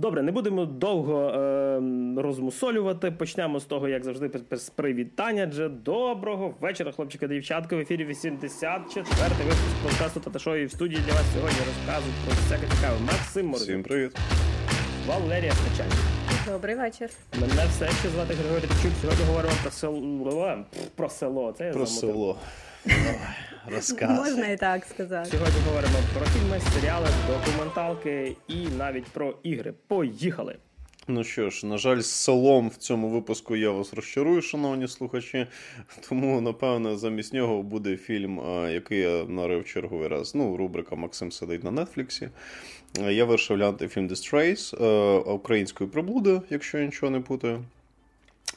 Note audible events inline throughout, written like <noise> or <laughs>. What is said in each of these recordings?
Добре, не будемо довго е, розмусолювати. Почнемо з того, як завжди, з привітання. Дже доброго вечора, хлопчики та дівчатка. В ефірі 84-й випуск подкасту та шоу. І в студії для вас сьогодні розказують про всяке цікаве. Максим Морозов. Всім привіт. Валерія Скачань. Добрий вечір. Мене все ще звати Григорій Ричук. Сьогодні говоримо про село. Про село. Це я Про замотив. село. Розказ. Можна і так сказати. Сьогодні говоримо про фільми, серіали, документалки і навіть про ігри. Поїхали! Ну що ж, на жаль, з селом в цьому випуску я вас розчарую, шановні слухачі. Тому, напевно, замість нього буде фільм, який я нарив черговий раз. Ну, рубрика Максим сидить на Нетфліксі. Я вирішив глянути фільм The Strays а, української приблуди, якщо я нічого не путаю.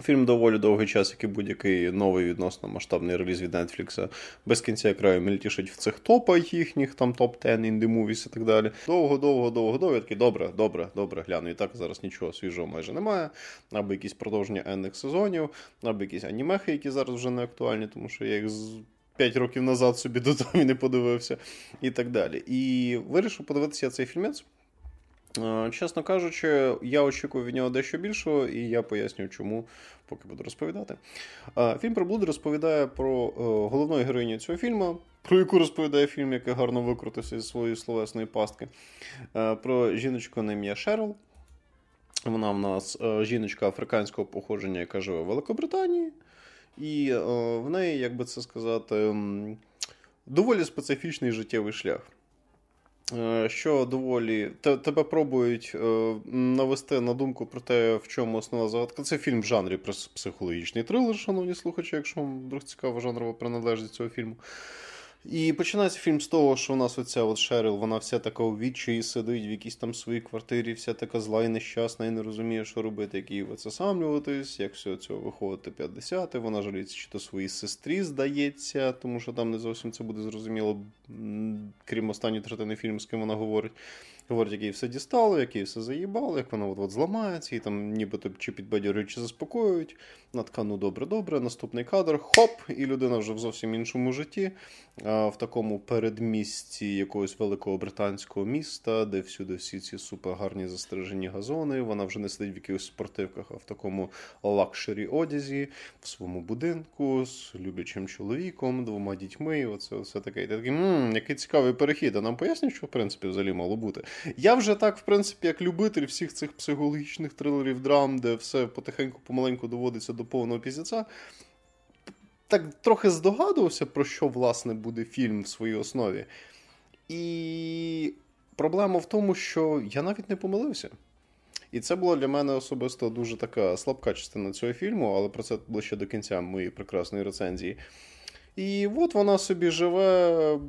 Фільм доволі довгий час, як і будь-який новий відносно масштабний реліз від Netflix. Без кінця краю мельтішить в цих топах їхніх, там топ-10 indie movies і так далі. Довго, довго, довго, довго. Такий, добре, добре, добре, гляну. І так зараз нічого свіжого майже немає. Або якісь продовження енних сезонів, або якісь анімехи, які зараз вже не актуальні, тому що я їх з 5 років назад собі <laughs> додому не подивився, і так далі. І вирішив подивитися цей фільмець. Е, Чесно кажучи, я очікую від нього дещо більшого, і я поясню, чому, поки буду розповідати. Е, Фільм «Приблуди» розповідає про е, головну героїню цього фільму, про яку розповідає фільм, який гарно викрутився зі своєї словесної пастки. Про жіночку на ім'я Шерл. Вона в нас жіночка африканського походження, яка живе в Великобританії. І в неї, як би це сказати, доволі специфічний життєвий шлях. Е, Що доволі тебе пробують е, навести на думку про те, в чому основна загадка. Це фільм в жанрі психологічний трилер, шановні слухачі, якщо вам вдруг цікава жанрова приналежність цього фільму. І починається фільм з того, що у нас оця от Шерил, вона вся така у відчаї сидить в якійсь там своїй квартирі, вся така зла і нещасна, і не розуміє, що робити, як її вицесамлюватись, як все цього виходити 50 Вона жаліється, чи то своїй сестрі здається, тому що там не зовсім це буде зрозуміло, крім останньої третини фільму, з ким вона говорить. Говорить, як їй все дістало, як їй все заїбало, як вона от-от зламається, і там нібито чи підбадьорюють, чи заспокоюють. Вона така, ну добре, добре, наступний кадр, хоп, і людина вже в зовсім іншому житті, а, в такому передмісті якогось великого британського міста, де всюди всі ці супергарні застрижені газони. Вона вже не сидить в якихось спортивках, а в такому luxury одязі, в своєму будинку з люблячим чоловіком, двома дітьми. Оце все таке. І ти такий, мм, який цікавий перехід. А нам пояснюють, що в принципі взагалі мало бути. Я вже так, в принципі, як любитель всіх цих психологічних трилерів, драм, де все потихеньку, помаленьку доводиться до повного піздеця. Так трохи здогадувався, про що власне буде фільм в своїй основі. І проблема в тому, що я навіть не помилився. І це була для мене особисто дуже така слабка частина цього фільму, але про це ближче до кінця моєї прекрасної рецензії. І от вона собі живе,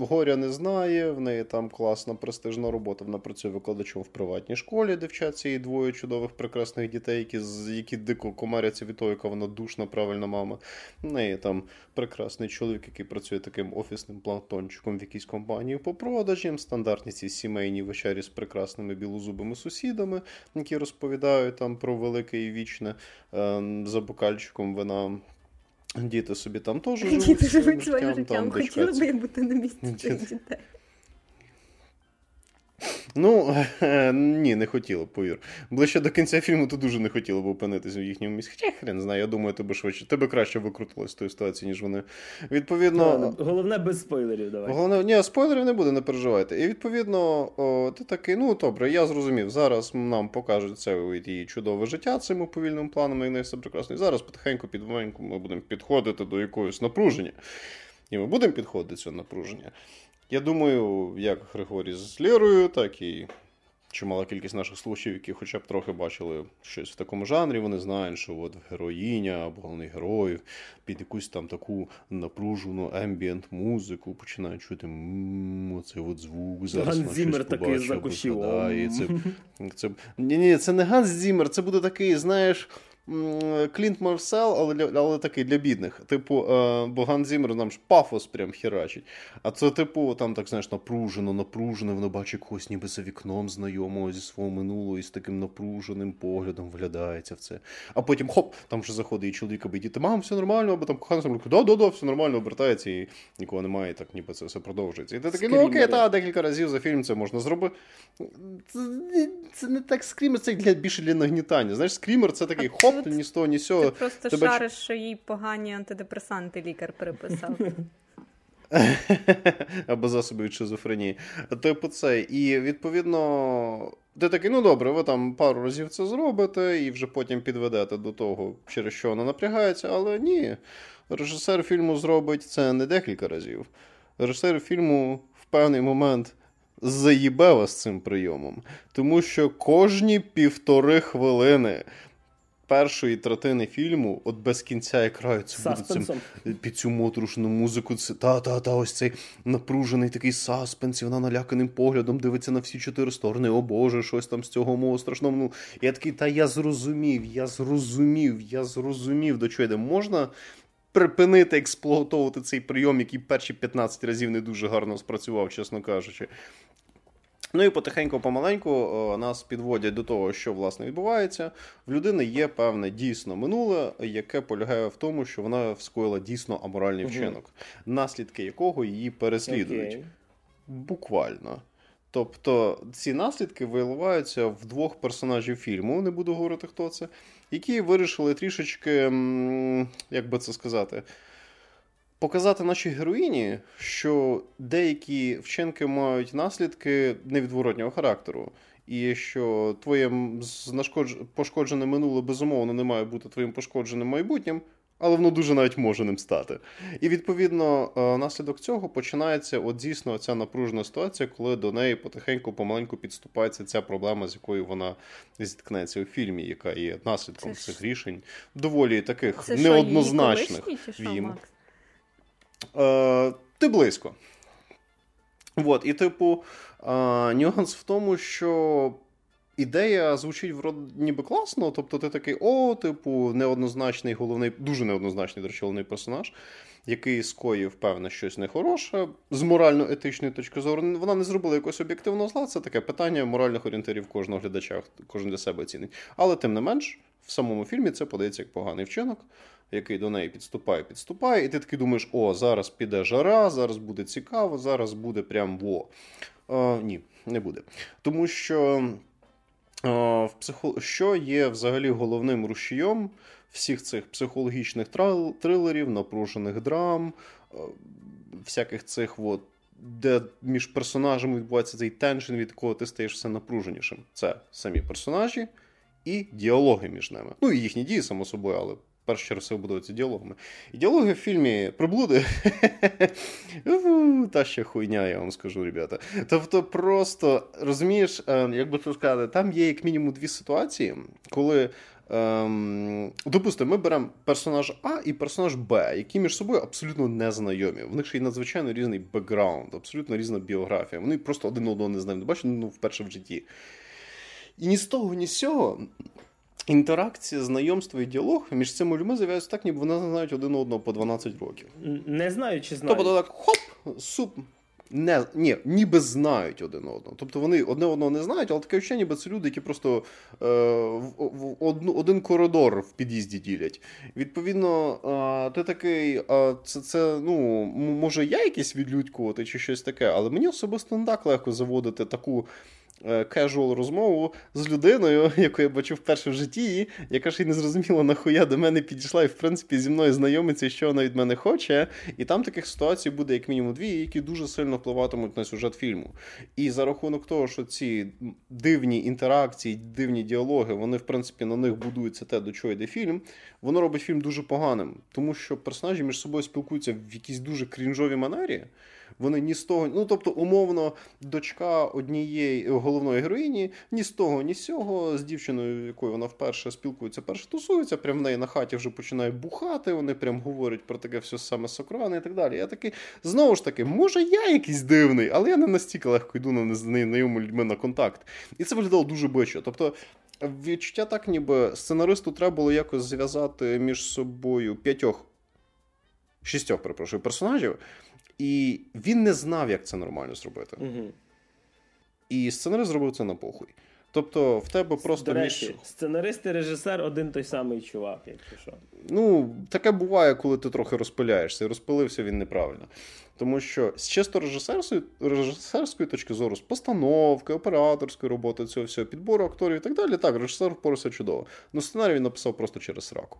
горя не знає, в неї там класна престижна робота. Вона працює викладачом в приватній школі, вчаться її двоє чудових прекрасних дітей, які, які дико комаряться від того, яка вона душна, правильна мама. В неї там прекрасний чоловік, який працює таким офісним планктончиком в якійсь компанії по продажам, стандартні ці сімейні вечері з прекрасними білозубими сусідами, які розповідають там про велике і вічне е, за бокальчиком вина. Діти собі там теж живуть Діти живуть своїм життям. Хотіли би я бути на місці Діти. дітей. Ну, ні, не хотіло, повір. Ближче до кінця фільму ти дуже не хотіла б опинитися в їхньому місці. Хоча хрен знає, я думаю, тебе швидше. Тебе краще викрутилось з тої ситуації, ніж вони. Відповідно. Головне без спойлерів. Давай. Головне, ні, спойлерів не буде, не переживайте. І відповідно, о, ти такий, ну добре, я зрозумів. Зараз нам покажуть це її чудове життя цими повільними планами, і в неї все прекрасно. І зараз потихеньку підмаленьку ми будемо підходити до якогось напруження. І ми будемо підходити до цього напруження. Я думаю, як Григорій з Лєрою, так і чимала кількість наших слухачів, які хоча б трохи бачили щось в такому жанрі, вони знають, що от героїня або головний герой під якусь там таку напружену ембієнт музику починають чути оцей от звук. Зараз щось Зіммер такий побачить за або кущів. згадає. І Це, <laughs> це... Ні, ні, це не Ганс Зіммер, це буде такий, знаєш. Клінт Менселл, але але такий для бідних. Типу, е, бо Ганс Зіммер нам ж пафос прям херачить. А це, типу, там так знаєш, напружено, напружено, воно бачить когось ніби за вікном знайомого зі свого минулого і з таким напруженим поглядом виглядається в це. А потім хоп, там вже заходить і чоловік, аби діти, мам, все нормально, або там коханець каже, да, да, да, все нормально, обертається, і нікого немає, і так ніби це все продовжується. І ти такий, ну окей, та декілька разів за фільм це можна зробити. Це, це не так скрімер, це для більше для нагнітання. Знаєш, скрімер це такий хоп, ні з того, ні з цього. Ти просто Тебе... шариш, що їй погані антидепресанти лікар переписав. <laughs> Або засоби від шизофренії. Типу це. І відповідно, ти такий, ну добре, ви там пару разів це зробите, і вже потім підведете до того, через що вона напрягається, але ні. Режисер фільму зробить це не декілька разів. Режисер фільму в певний момент заїбе вас цим прийомом, тому що кожні півтори хвилини першої третини фільму, от без кінця і краю, це буде цим, під цю моторошну музику. Це та-та-та, ось цей напружений такий саспенс, і вона наляканим поглядом дивиться на всі чотири сторони. О Боже, щось там з цього мого страшного. Ну, Я такий, та я зрозумів, я зрозумів, я зрозумів, до чого йде. Можна. Припинити експлуатовувати цей прийом, який перші 15 разів не дуже гарно спрацював, чесно кажучи. Ну і потихеньку, помаленьку е, нас підводять до того, що власне відбувається. В людини є певне дійсно минуле, яке полягає в тому, що вона скоїла дійсно аморальний угу. вчинок, наслідки якого її переслідують. Okay. Буквально. Тобто ці наслідки виливаються в двох персонажів фільму, не буду говорити, хто це, які вирішили трішечки, як би це сказати, показати нашій героїні, що деякі вчинки мають наслідки невідворотнього характеру. І що твоє пошкоджене минуле безумовно не має бути твоїм пошкодженим майбутнім, але воно дуже навіть може ним стати. І відповідно, е, наслідок цього починається от дійсно ця напружена ситуація, коли до неї потихеньку, помаленьку підступається ця проблема, з якою вона зіткнеться у фільмі, яка є наслідком Це цих ж... рішень, доволі таких Це неоднозначних. Що, її колишні, що, Макс? Е, Ти близько. От, І, типу, е, нюанс в тому, що ідея звучить вроді ніби класно. Тобто, ти такий, о, типу, неоднозначний головний, дуже неоднозначний до речі, персонаж, який скоїв, певне, щось нехороше з морально-етичної точки зору. Вона не зробила якогось об'єктивного зла. Це таке питання моральних орієнтирів кожного глядача, кожен для себе оцінить. Але тим не менш, в самому фільмі це подається як поганий вчинок який до неї підступає, підступає, і ти такий думаєш, о, зараз піде жара, зараз буде цікаво, зараз буде прям во. Е, ні, не буде. Тому що е, в психо... що є взагалі головним рушієм всіх цих психологічних трилерів, напружених драм, е, всяких цих от. Де між персонажами відбувається цей теншн, від якого ти стаєш все напруженішим. Це самі персонажі і діалоги між ними. Ну і їхні дії, само собою, але першу чергу все будується діалогами. І діалоги в фільмі приблуди. <laughs> Та ще хуйня, я вам скажу, ребята. Тобто, просто розумієш, е, як би це сказати, там є як мінімум дві ситуації, коли. Ем, Допустимо, ми беремо персонаж А і персонаж Б, які між собою абсолютно незнайомі. В них ще й надзвичайно різний бекграунд, абсолютно різна біографія. Вони просто один одного не знають. Бачите, ну вперше в житті. І ні з того, ні з цього інтеракція, знайомство і діалог між цими людьми з'являються так, ніби вони знають один одного по 12 років. Не знаю, чи знають. Тобто так хоп, суп. Не, ні, ніби знають один одного. Тобто вони одне одного не знають, але таке відчуття, ніби це люди, які просто е, в, в одну, один коридор в під'їзді ділять. Відповідно, е, ти такий, е, це, це, ну, може, я якийсь відлюдькувати чи щось таке, але мені особисто не так легко заводити таку casual розмову з людиною, <laughs> яку я бачив вперше в житті, яка ж і не зрозуміла, нахуя до мене підійшла, і в принципі зі мною знайомиться, що вона від мене хоче. І там таких ситуацій буде як мінімум дві, які дуже сильно впливатимуть на сюжет фільму. І за рахунок того, що ці дивні інтеракції, дивні діалоги, вони в принципі на них будуються те, до чого йде фільм. Воно робить фільм дуже поганим, тому що персонажі між собою спілкуються в якійсь дуже крінжовій манері. Вони ні з того, ну тобто, умовно, дочка однієї головної героїні, ні з того, ні з цього, з дівчиною, якою вона вперше спілкується, перше тусується, прям в неї на хаті вже починає бухати. Вони прям говорять про таке все саме сокроване і так далі. Я такий, знову ж таки, може, я якийсь дивний, але я не настільки легко йду на незнайомими людьми на контакт. І це виглядало дуже бичо. Тобто. відчуття так, ніби сценаристу треба було якось зв'язати між собою п'ятьох, шістьох, перепрошую, персонажів, і він не знав, як це нормально зробити. Угу. І сценарист зробив це на похуй. Тобто в тебе просто До речі, між. сценарист і режисер один той самий чувак, якщо що. Ну, таке буває, коли ти трохи розпиляєшся, і розпилився він неправильно. Тому що з чисто режисерської, режисерської точки зору, з постановки, операторської роботи, цього всього підбору акторів і так далі, так, режисер впорався чудово. Ну, сценарій він написав просто через раку.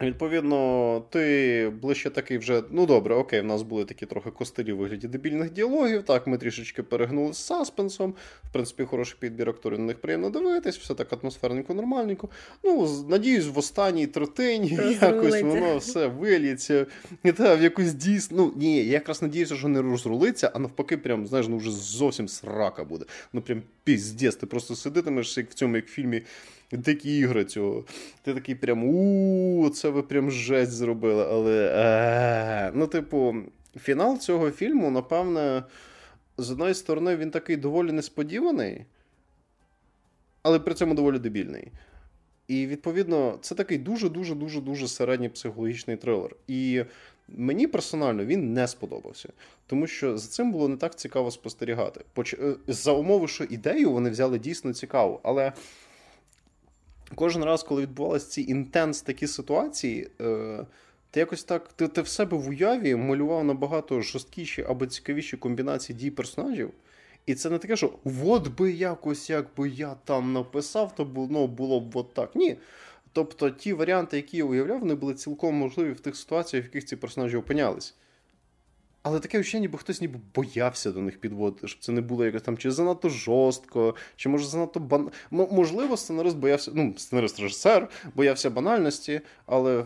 Відповідно, ти ближче такий вже. Ну добре, окей, в нас були такі трохи костелі в вигляді дебільних діалогів. Так, ми трішечки перегнули з саспенсом. В принципі, хороший підбір акторів на них приємно дивитись, все так атмосферненько, нормальненько. Ну, надіюсь, в останній третині <laughs> якось воно все виліться. І та, в якусь дійсно. Ну, ні, я якраз надіюся, що не розрулиться, а навпаки, прям, знаєш, ну вже зовсім срака буде. Ну, прям піздець, ти просто сидитимеш як в цьому, як в фільмі дикі ігри цього. Ти такий прям у це ви прям жесть зробили. Але. Ну, типу, фінал цього фільму, напевне, з одної сторони, він такий доволі несподіваний, але при цьому доволі дебільний. І, відповідно, це такий дуже-дуже дуже дуже середній психологічний трилер. І мені персонально він не сподобався, тому що за цим було не так цікаво спостерігати. Е, за умови, що ідею вони взяли дійсно цікаву, але кожен раз, коли відбувалися ці інтенс такі ситуації, е, ти якось так ти, ти в себе в уяві малював набагато жорсткіші або цікавіші комбінації дій персонажів. І це не таке, що от би якось, якби я там написав, то ну, було б от так. Ні. Тобто ті варіанти, які я уявляв, вони були цілком можливі в тих ситуаціях, в яких ці персонажі опинялись. Але таке відчуття, ніби хтось ніби боявся до них підводити, щоб це не було якось там чи занадто жорстко, чи може занадто бан... Можливо, сценарист боявся, ну, сценарист режисер боявся банальності, але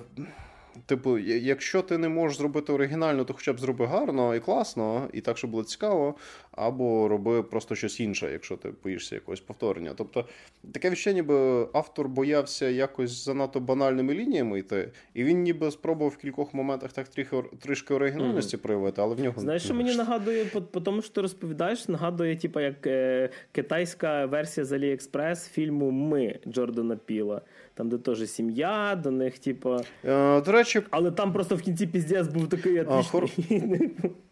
Типу, якщо ти не можеш зробити оригінально, то хоча б зроби гарно і класно, і так, щоб було цікаво, або роби просто щось інше, якщо ти боїшся якогось повторення. Тобто таке відчуття, ніби автор боявся якось занадто банальними лініями йти, і він ніби спробував в кількох моментах так трішки, трішки оригінальності mm. проявити, але в нього знаєш, що мені нагадує, по, по тому, що ти розповідаєш, нагадує, типу, як е, китайська версія з Аліекспрес фільму Ми Джордана Піла там, де теж сім'я, до них, типу. Е, до речі, але там просто в кінці піздець був такий Хор... <laughs>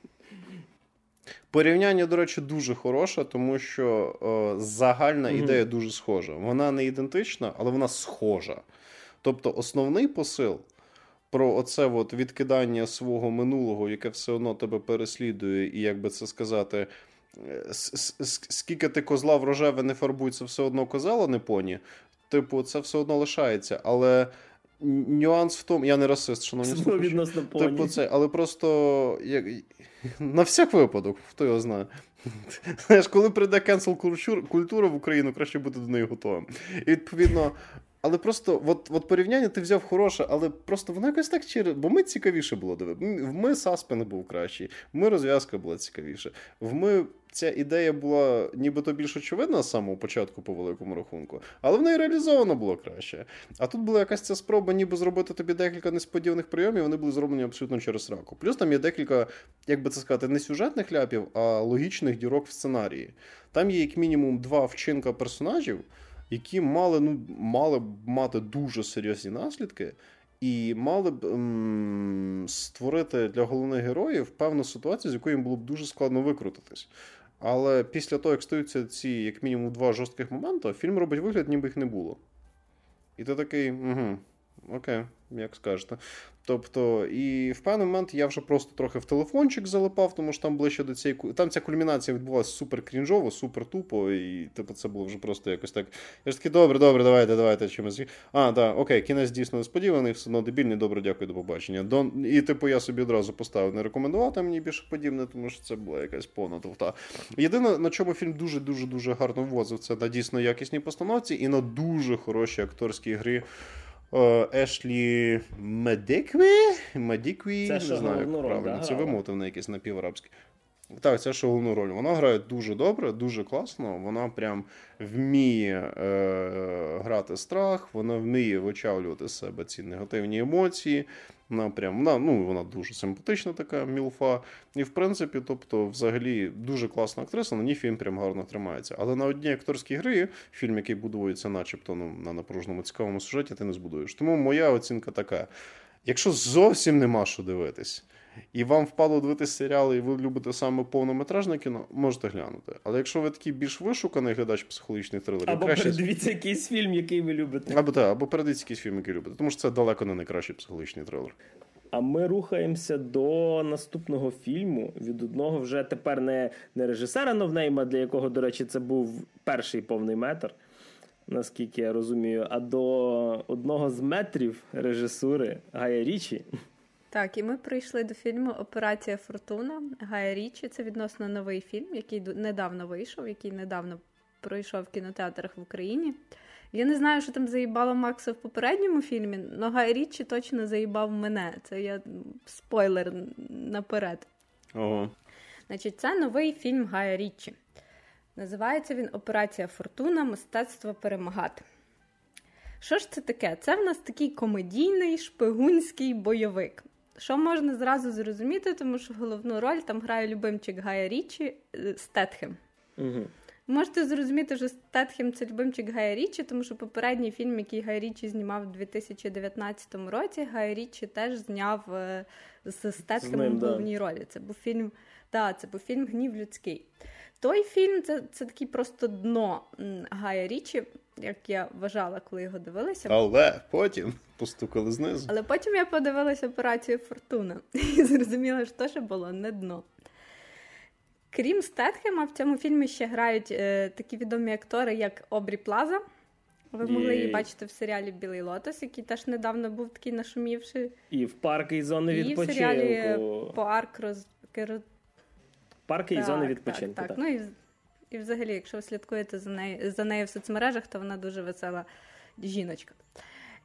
Порівняння, до речі, дуже хороше, тому що о, загальна mm ідея дуже схожа. Вона не ідентична, але вона схожа. Тобто, основний посил про оце от відкидання свого минулого, яке все одно тебе переслідує, і як би це сказати. Е, скільки ти козла в рожеве не фарбуй, це все одно козела не поні типу, це все одно лишається. Але нюанс в тому, я не расист, шановні слухачі. Типу, це, але просто як, на всяк випадок, хто його знає. Знаєш, коли прийде кенсел культура в Україну, краще бути до неї готовим. І відповідно. Але просто от от порівняння ти взяв хороше, але просто воно якось так через. Бо ми цікавіше було дивитися. Ми Саспен був кращий, ми розв'язка була цікавіша. В ми ця ідея була нібито більш очевидна з самого початку по великому рахунку, але в неї реалізовано було краще. А тут була якась ця спроба, ніби зробити тобі декілька несподіваних прийомів, вони були зроблені абсолютно через раку. Плюс там є декілька, як би це сказати, не сюжетних ляпів, а логічних дірок в сценарії. Там є як мінімум два вчинка персонажів, які мали ну, мали б мати дуже серйозні наслідки. І мали б ем, створити для головних героїв певну ситуацію, з якої їм було б дуже складно викрутитись. Але після того, як стаються ці, як мінімум, два жорстких моменти, фільм робить вигляд, ніби їх не було. І ти такий, угу, окей, як скажете. Тобто, і в певний момент я вже просто трохи в телефончик залипав, тому що там ближче до цієї Там ця кульмінація відбулася супер крінжово, супер тупо, і типу, це було вже просто якось так. Я ж такий, добре, добре, давайте, давайте чимось. А, так, окей, кінець дійсно несподіваний, все одно дебільний, добре, дякую, до побачення. Дон... І типу я собі одразу поставив не рекомендувати мені більше подібне, тому що це була якась повна туфта. Єдине, на чому фільм дуже-дуже дуже гарно ввозив, це на дійсно якісній постановці і на дуже хорошій акторській грі. Е, Ешлі Медикві? Медикві, не знаю, як правильно. Це вимовити на якесь напіворабський. Так, це ж головну роль. Вона грає дуже добре, дуже класно. Вона прям вміє е, грати страх, вона вміє вичавлювати з себе ці негативні емоції. Вона прям вона, ну, вона дуже симпатична, така мілфа. І в принципі, тобто, взагалі, дуже класна актриса, на ній фільм прям гарно тримається. Але на одній акторській грі, фільм, який будується, начебто, ну, на напруженому цікавому сюжеті, ти не збудуєш. Тому моя оцінка така: якщо зовсім нема що дивитись і вам впало дивитися серіали, і ви любите саме повнометражне кіно, можете глянути. Але якщо ви такий більш вишуканий глядач психологічних трилерів, або краще... передивіться якийсь фільм, який ви любите. Або так, або передивіться якийсь фільм, який любите. Тому що це далеко не найкращий психологічний трилер. А ми рухаємося до наступного фільму від одного вже тепер не не режисера Новнейма, для якого, до речі, це був перший повний метр, наскільки я розумію, а до одного з метрів режисури Гая Річі. Так, і ми прийшли до фільму Операція Фортуна Гая Річі. Це відносно новий фільм, який недавно вийшов, який недавно пройшов в кінотеатрах в Україні. Я не знаю, що там заїбало Макса в попередньому фільмі, але Гай Річі точно заїбав мене. Це я спойлер наперед. Ого. Значить, це новий фільм Гая Річі. Називається він Операція Фортуна Мистецтво перемагати. Що ж це таке? Це в нас такий комедійний шпигунський бойовик. Що можна зразу зрозуміти, тому що головну роль там грає любимчик Гая Річі е, Стетхем. Угу. Можете зрозуміти, що Стетхем це любимчик Гая Річі, тому що попередній фільм, який Гай Річі знімав у 2019 році, Гай Річі теж зняв е, з Стетхемом в головній да. ролі. Це був фільм, да, це був фільм Гнів людський. Той фільм це це такий просто дно Гая Річі, як я вважала, коли його дивилася. Але потім постукали знизу. Але потім я подивилася операцію Фортуна <laughs> і зрозуміла, що ще було не дно. Крім Стетхема, в цьому фільмі ще грають е, такі відомі актори, як Обрі Плаза. Ви могли її бачити в серіалі Білий Лотос, який теж недавно був такий нашумівший. І в парки і зони відпочинку. І в серіалі Парк роз... Парки так, і зони відпочинку. Так, так. так. Ну, і, і взагалі, якщо ви слідкуєте за нею, за нею в соцмережах, то вона дуже весела жіночка.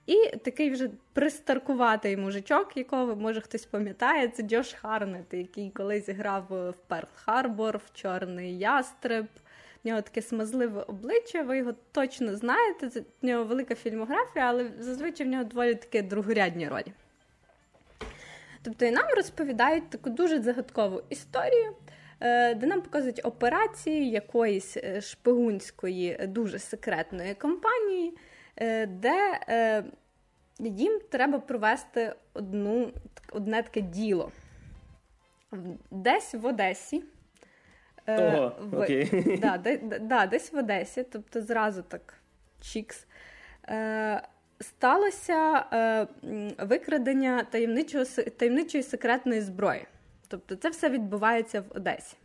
І такий вже пристаркуватий мужичок, якого може хтось пам'ятає, це Джош Харнет, який колись грав в Перл Харбор, в Чорний Ястреб. В нього таке смазливе обличчя, ви його точно знаєте. Це в нього велика фільмографія, але зазвичай в нього доволі такі другорядні ролі. Тобто і нам розповідають таку дуже загадкову історію, де нам показують операції якоїсь е, шпигунської, дуже секретної компанії, е, де їм треба провести одну, одне таке діло. Десь в Одесі. Ого, в, окей. <laughs> Да, де, <laughs> да, Десь в Одесі, тобто зразу так чікс сталося е, викрадення таємничої секретної зброї. Тобто це все відбувається в Одесі.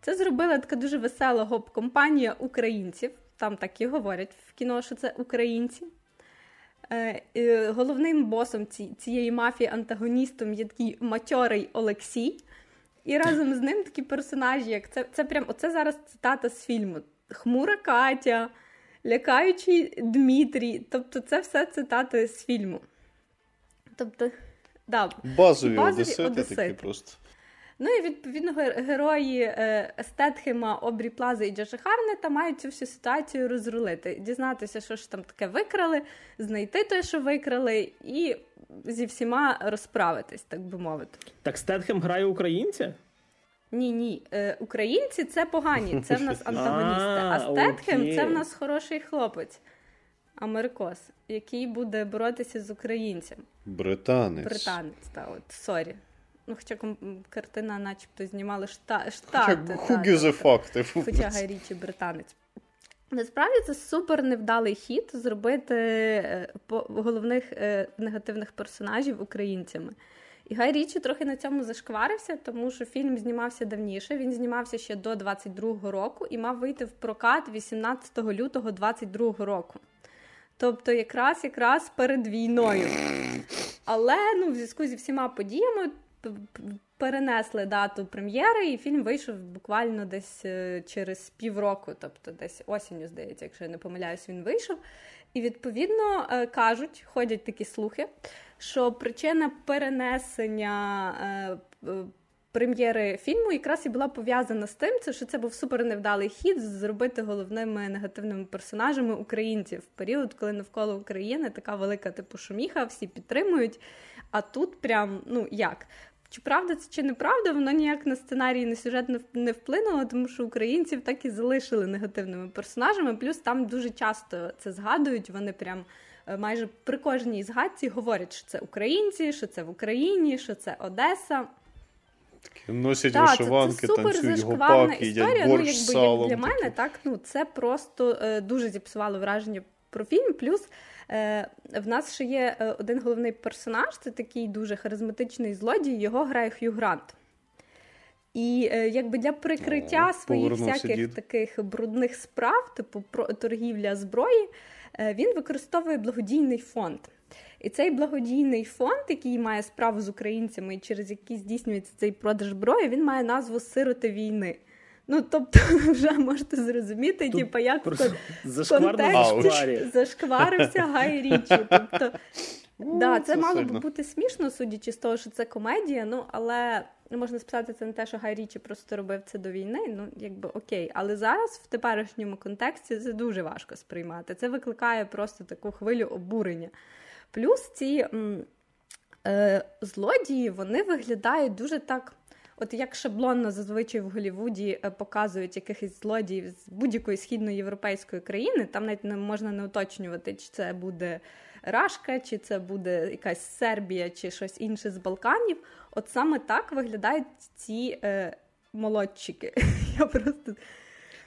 Це зробила така дуже весела гоп-компанія українців. Там так і говорять в кіно, що це українці. Е, Головним босом цієї мафії антагоністом є такий матьорий Олексій. І разом з ним такі персонажі, як це це прям оце зараз цитата з фільму: Хмура Катя лякаючий Дмитрій. Тобто, це все цитати з фільму. Тобто, да, Базові, базові одесити, одесити такі просто. Ну і відповідно герої е, Стетхема, Обрі Плази і Джоша Харнета мають цю всю ситуацію розрулити, дізнатися, що ж там таке викрали, знайти те, що викрали, і зі всіма розправитись, так би мовити. Так Стетхем грає українця? Ні, ні. Е, Українці це погані, це в нас <laughs> антагоністи. А Стетхем це в нас хороший хлопець, америкос, який буде боротися з українцем. Британець. Британець, так, от, сорі. Ну, Хоча картина, начебто, знімали шта, штати. Who gives a fuck, типу. Хоча Гай Річі британець. Насправді це супер невдалий хід зробити е, головних е, негативних персонажів українцями. І Гай Річі трохи на цьому зашкварився, тому що фільм знімався давніше. Він знімався ще до 22-го року і мав вийти в прокат 18 лютого 22-го року. Тобто, якраз якраз перед війною. Але ну, в зв'язку зі всіма подіями перенесли дату прем'єри, і фільм вийшов буквально десь е, через півроку, тобто десь осінню, здається, якщо я не помиляюсь, він вийшов. І відповідно е, кажуть, ходять такі слухи, що причина перенесення е, прем'єри фільму якраз і була пов'язана з тим, що це був супер невдалий хід зробити головними негативними персонажами українців в період, коли навколо України така велика типу шуміха, всі підтримують. А тут прям ну як. Чи правда це чи неправда, воно ніяк на сценарій, на сюжет не вплинуло, тому що українців так і залишили негативними персонажами. Плюс там дуже часто це згадують. Вони прям е, майже при кожній згадці говорять, що це українці, що це в Україні, що це Одеса. Такі носять так, вишиванки, це, це танцюють гопаки, їдять борщ ну, якби, салом. Для мене, так ну це просто е, дуже зіпсувало враження про фільм. Плюс е, в нас ще є е, один головний персонаж, це такий дуже харизматичний злодій, його грає Хью Грант. І е, якби для прикриття О, своїх всяких дід. таких брудних справ, типу про торгівля зброї, е, він використовує благодійний фонд. І цей благодійний фонд, який має справу з українцями через який здійснюється цей продаж зброї, він має назву Сироти війни. Ну, тобто, <laughs> вже можете зрозуміти, типу, як <laughs> <laughs> зашкварився Гай Річі. Тобто, ну, да, це, це мало б бути смішно, судячи з того, що це комедія. Ну, але можна списати це не те, що Гай Річі просто робив це до війни. Ну, якби окей. Але зараз в теперішньому контексті це дуже важко сприймати. Це викликає просто таку хвилю обурення. Плюс ці е, злодії вони виглядають дуже так. От як шаблонно зазвичай в Голлівуді е, показують якихось злодіїв з будь-якої східноєвропейської країни, там навіть не можна не уточнювати, чи це буде Рашка, чи це буде якась Сербія, чи щось інше з Балканів. От саме так виглядають ці е, молодчики. <laughs> Я просто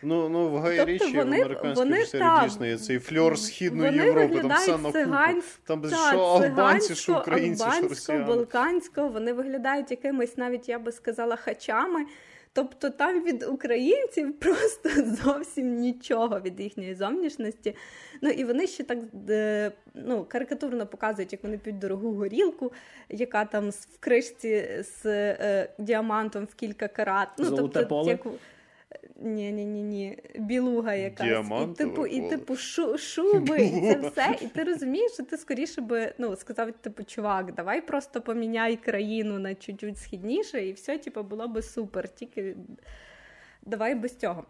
Ну ну в Гай тобто Річі вони, в американській серії дійсно є цей фльор Східної Європи, там все на купу. Там та, що албанці, що українці, що росіяни. балкансько, вони виглядають якимись, навіть я би сказала, хачами. Тобто там від українців <laughs> просто зовсім нічого від їхньої зовнішності. Ну і вони ще так е, ну, карикатурно показують, як вони п'ють дорогу горілку, яка там в кришці з е, діамантом в кілька карат. Ну, Золоте тобто, поле? Як... Ні, ні, ні, ні. Білуга якась. І типу, і типу шу, шуби, і це все. І ти розумієш, що ти скоріше би ну, сказав, типу, чувак, давай просто поміняй країну на чуть-чуть східніше, і все, типу, було би супер. Тільки давай без цього.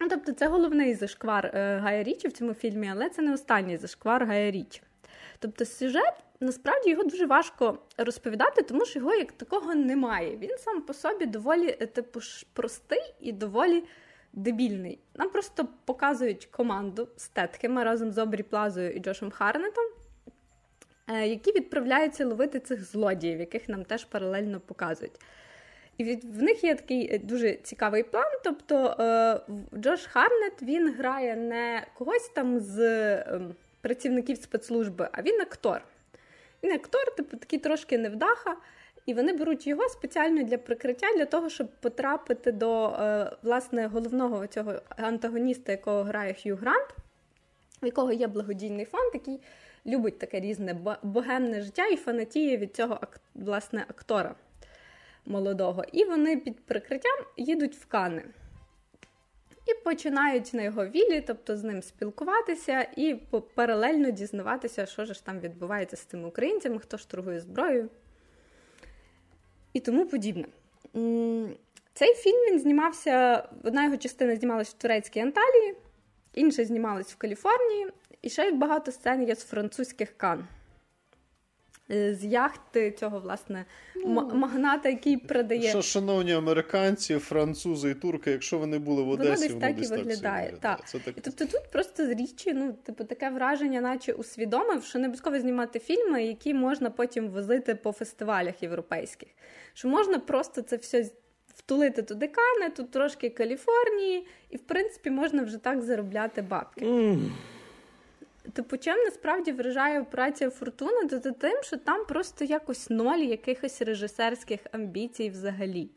Ну, Тобто, це головний зашквар е, Гая Річі в цьому фільмі, але це не останній зашквар Гая Річі. Тобто, сюжет насправді його дуже важко розповідати, тому що його як такого немає. Він сам по собі доволі е, типу простий і доволі дебільний. Нам просто показують команду з Тетхема разом з Обрі Плазою і Джошем Харнетом, е, які відправляються ловити цих злодіїв, яких нам теж паралельно показують. І від, в них є такий е, дуже цікавий план. Тобто е, Джош Харнет він грає не когось там з е, працівників спецслужби, а він актор. Він актор, типу такий трошки невдаха, і вони беруть його спеціально для прикриття, для того, щоб потрапити до е, власне головного цього антагоніста, якого грає Хью Грант, в якого є благодійний фонд, який любить таке різне богемне життя і фанатіє від цього власне актора молодого. І вони під прикриттям їдуть в Кани і починають на його вілі, тобто з ним спілкуватися і паралельно дізнаватися, що ж там відбувається з тими українцями, хто ж торгує зброєю і тому подібне. Цей фільм він знімався, одна його частина знімалась в турецькій Анталії, інша знімалась в Каліфорнії, і ще й багато сцен є з французьких кан. Е, з яхти цього власне ну, магната, який продає. Що, шановні американці, французи і турки, якщо вони були в Одесі, воно десь так і виглядає. Так. Це так. Тобто тут просто з річі, ну, типу, таке враження, наче усвідомив, що не обов'язково знімати фільми, які можна потім возити по фестивалях європейських. Що можна просто це все втулити туди Кани, тут трошки Каліфорнії, і в принципі можна вже так заробляти бабки. Mm. Типу, чим насправді вражає операція Фортуна, то тим, що там просто якось ноль якихось режисерських амбіцій взагалі.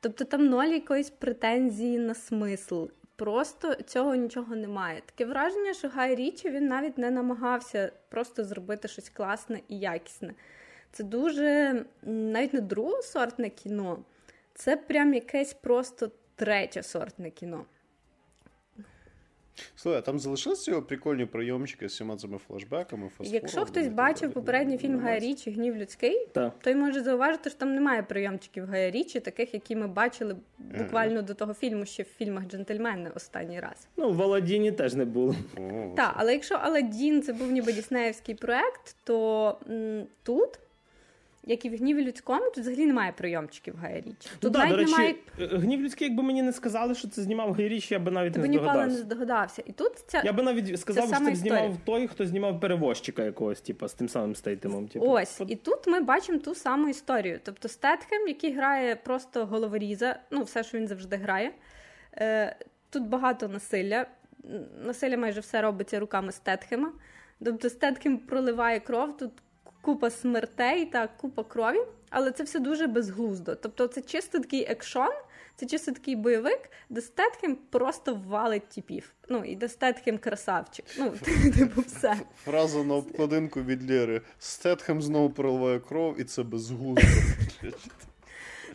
Тобто там ноль якоїсь претензії на смисл. Просто цього нічого немає. Таке враження, що Гай Річі він навіть не намагався просто зробити щось класне і якісне. Це дуже навіть не другосортне кіно, це прям якесь просто третє сортне кіно. Слухай, а там залишилися його прикольні прийомчики з всіма цими флешбеками, фастфорвардами Якщо хтось бачив попередній фільм Гая Річі Гнів людський, Так. той може зауважити, що там немає прийомчиків Гая Річі, таких, які ми бачили буквально до того фільму, ще в фільмах Джентльмени останній раз. Ну, в Аладдіні теж не було. Так, але якщо Аладдін це був ніби діснеївський проект, то м, тут, як і в гніві людському, тут взагалі немає прийомчиків Гая Річі. Ну, Тут да, до речі, немає. е, гнів людський, якби мені не сказали, що це знімав Гай Річі, я би навіть Ти б не ніколи не здогадався. здогадався. І тут ця Я би навіть сказав, що це знімав той, хто знімав перевозчика якогось, типу, з тим самим стейтемом. Типу. Ось, і тут ми бачимо ту саму історію. Тобто Стетхем, який грає просто головоріза, ну, все, що він завжди грає. Е, тут багато насилля. Насилля майже все робиться руками Стетхема. Тобто Стетхем проливає кров, тут купа смертей та купа крові, але це все дуже безглуздо. Тобто, це чисто такий екшон, це чисто такий бойовик, де Стетхем просто валить тіпів. Ну, і де Стетхем красавчик. Ну, типу, все. Фраза на обкладинку від Лєри. Стетхем знову проливає кров, і це безглуздо.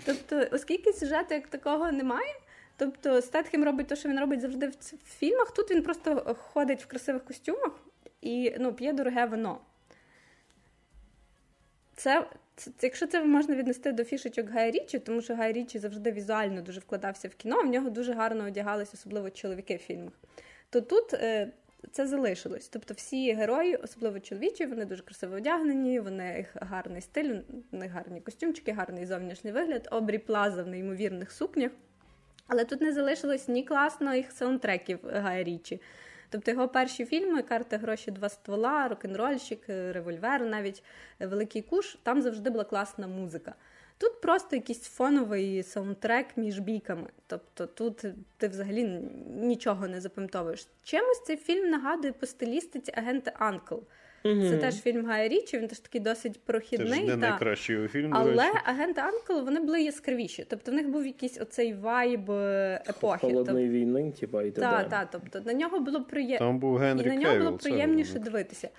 Тобто, оскільки сюжету як такого немає, тобто Стетхем робить те, що він робить завжди в в фільмах, тут він просто ходить в красивих костюмах і ну, п'є дороге вино. Це, це, якщо це можна віднести до фішечок Гая Річі, тому що Гай Річі завжди візуально дуже вкладався в кіно, в нього дуже гарно одягались, особливо чоловіки в фільмах. То тут е, це залишилось. Тобто всі герої, особливо чоловічі, вони дуже красиво одягнені, вони їх гарний стиль, у гарні костюмчики, гарний зовнішній вигляд, обрі плаза в неймовірних сукнях. Але тут не залишилось ні класних саундтреків Гая Річі. Тобто його перші фільми Карти гроші, два ствола, рок-н-рольщик, револьвер, навіть Великий Куш, там завжди була класна музика. Тут просто якийсь фоновий саундтрек між бійками. Тобто тут ти взагалі нічого не запам'ятовуєш. Чимось цей фільм нагадує по стилістиці агенти Анкл. Це теж фільм Гая Річі, він теж такий досить Це прохідний. ж не та. найкращий його фільм, до Але речі. агенти Анкл вони були яскравіші. Тобто в них був якийсь оцей вайб е, епохи. Холодної війни, типу, і Так, т.д. так, тобто на нього було приємно. Там був Генрі І на нього Кевіл, було приємніше воно. дивитися.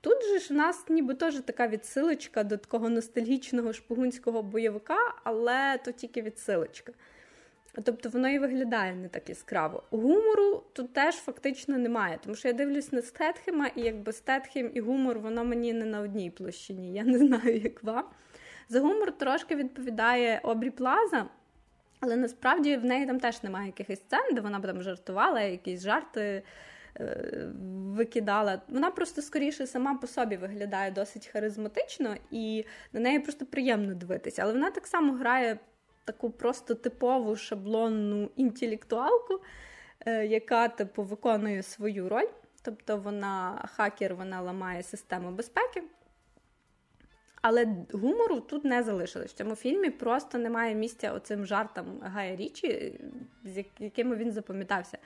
Тут же ж в нас ніби теж така відсилочка до такого ностальгічного шпигунського бойовика, але то тільки відсилочка. Тобто воно і виглядає не так яскраво. Гумору тут теж фактично немає, тому що я дивлюсь на Стетхема, і якби Стетхем і гумор, воно мені не на одній площині. Я не знаю, як вам. За гумор трошки відповідає Обрі Плаза, але насправді в неї там теж немає якихось сцен, де вона б там жартувала, якісь жарти е, викидала. Вона просто скоріше сама по собі виглядає досить харизматично, і на неї просто приємно дивитися. Але вона так само грає таку просто типову шаблонну інтелектуалку, е, яка типу виконує свою роль. Тобто вона хакер, вона ламає систему безпеки. Але гумору тут не залишилось. В цьому фільмі просто немає місця оцим жартам Гая Річі, з якими він запам'ятався.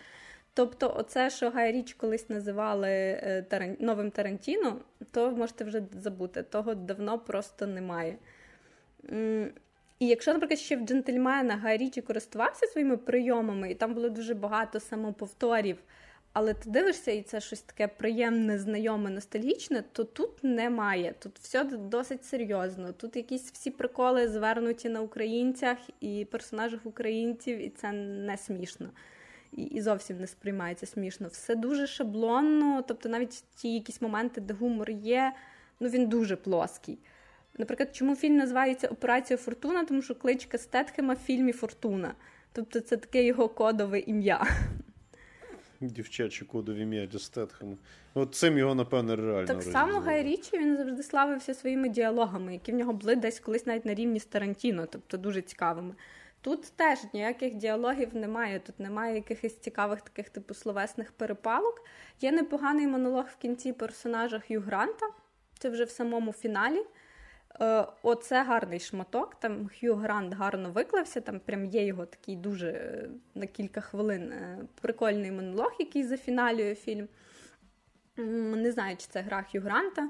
Тобто, оце, що Гай Річ колись називали е, Таран... новим Тарантіно, то можете вже забути. Того давно просто немає. І якщо, наприклад, ще в джентльмена Гай Річі користувався своїми прийомами, і там було дуже багато самоповторів, але ти дивишся, і це щось таке приємне, знайоме, ностальгічне, то тут немає. Тут все досить серйозно. Тут якісь всі приколи звернуті на українцях і персонажах українців, і це не смішно. І, і зовсім не сприймається смішно. Все дуже шаблонно, тобто навіть ті якісь моменти, де гумор є, ну він дуже плоский. Наприклад, чому фільм називається Операція Фортуна? Тому що кличка Стетхема в фільмі Фортуна. Тобто це таке його кодове ім'я. Дівчачі кодові ім'я для Стетхема. От цим його, напевно, реально. Так само. Гай Річі він завжди славився своїми діалогами, які в нього були десь колись навіть на рівні з Тарантіно, тобто дуже цікавими. Тут теж ніяких діалогів немає. Тут немає якихось цікавих таких типу словесних перепалок. Є непоганий монолог в кінці персонажа Хью Гранта. Це вже в самому фіналі. Е, Оце гарний шматок. Там Хью Грант гарно виклався. Там прям є його такий дуже е, на кілька хвилин е, прикольний монолог, який зафіналює фільм. Не знаю, чи це гра Хью Гранта.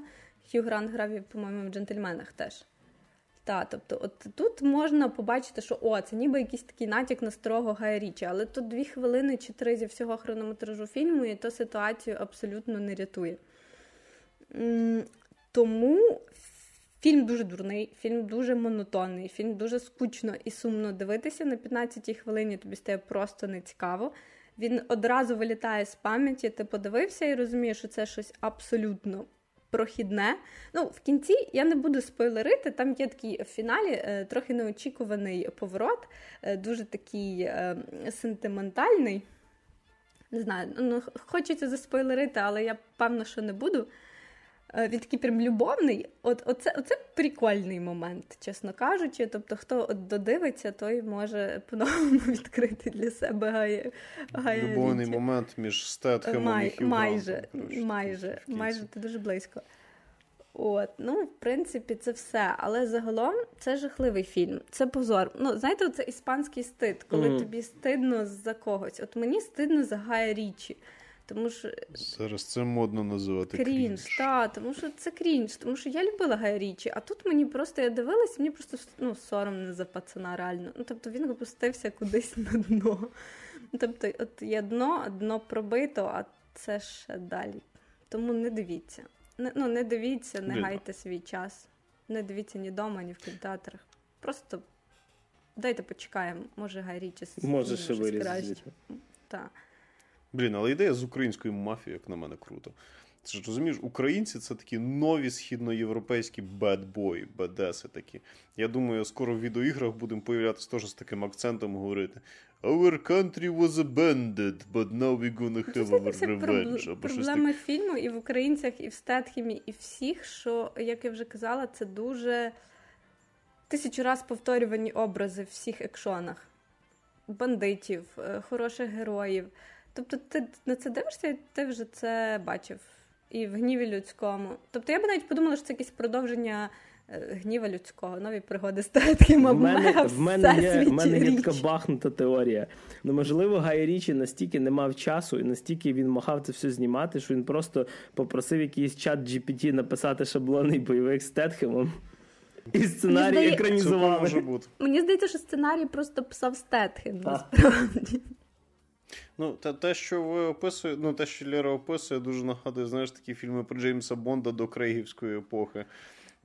Хью Грант грав, по-моєму, в джентльменах теж. Та, тобто, от тут можна побачити, що о, це ніби якийсь такий натяк на старого Гая Річі, але тут дві хвилини чи три зі всього хронометражу фільму, і то ситуацію абсолютно не рятує. Тому фільм дуже дурний, фільм дуже монотонний, фільм дуже скучно і сумно дивитися. На 15-й хвилині тобі стає просто нецікаво. він одразу вилітає з пам'яті. Ти подивився і розумієш, що це щось абсолютно прохідне. Ну, в кінці я не буду спойлерити. Там є такий в фіналі е, трохи неочікуваний поворот, е, дуже такий е, сентиментальний. Не знаю, ну хочеться заспойлерити, але я певно, що не буду. Е, він такий прям любовний. От оце, оце прикольний момент, чесно кажучи. Тобто, хто от додивиться, той може по-новому <laughs> відкрити для себе гає. гає Любовний річ. момент між Стетхемом Май, і Майже, коротше, майже, майже ти дуже близько. От, ну, в принципі, це все. Але загалом це жахливий фільм. Це позор. Ну, знаєте, це іспанський стид, коли mm-hmm. тобі стидно за когось. От мені стидно за Гая Річі. Тому що зараз це модно називати крінж. крінж. Так, тому що це крінж, тому що я любила Гая Річі, а тут мені просто я дивилась, мені просто ну, соромно за пацана реально. Ну тобто він опустився кудись на дно. Тобто, от є дно, дно пробито, а це ще далі. Тому не дивіться. Не, ну не дивіться, не гайте свій час. Не дивіться ні вдома, ні в кінотеатрах. Просто дайте почекаємо, може Гай Річі Може ще вирізати. Так. Блін, але ідея з українською мафією, як на мене, круто. Це ж розумієш, українці це такі нові східноєвропейські бедбої, бедеси такі. Я думаю, скоро в відеоіграх будемо появлятися теж з таким акцентом говорити. Our country was abandoned, but now we're gonna have our revenge. Або Проблема фільму і в українцях, і в Стетхімі, і всіх, що, як я вже казала, це дуже тисячу раз повторювані образи в всіх екшонах. Бандитів, е, хороших героїв. Тобто, ти на це дивишся, і ти вже це бачив і в гніві людському. Тобто, я би навіть подумала, що це якесь продовження. Е, гніва людського, нові пригоди статки в мене в мене є в мене є така бахнута теорія. Ну можливо, Гай Річі настільки не мав часу, і настільки він махав це все знімати, що він просто попросив якийсь чат GPT написати шаблонний бойовик з Тетхемом. І сценарій Мені екранізували. Мені здається, що сценарій просто писав Стетхем, насправді. Ну, те, те, що ви описуєте, ну те, що Лера описує, дуже нагадує, знаєш, такі фільми про Джеймса Бонда до Крейгівської епохи.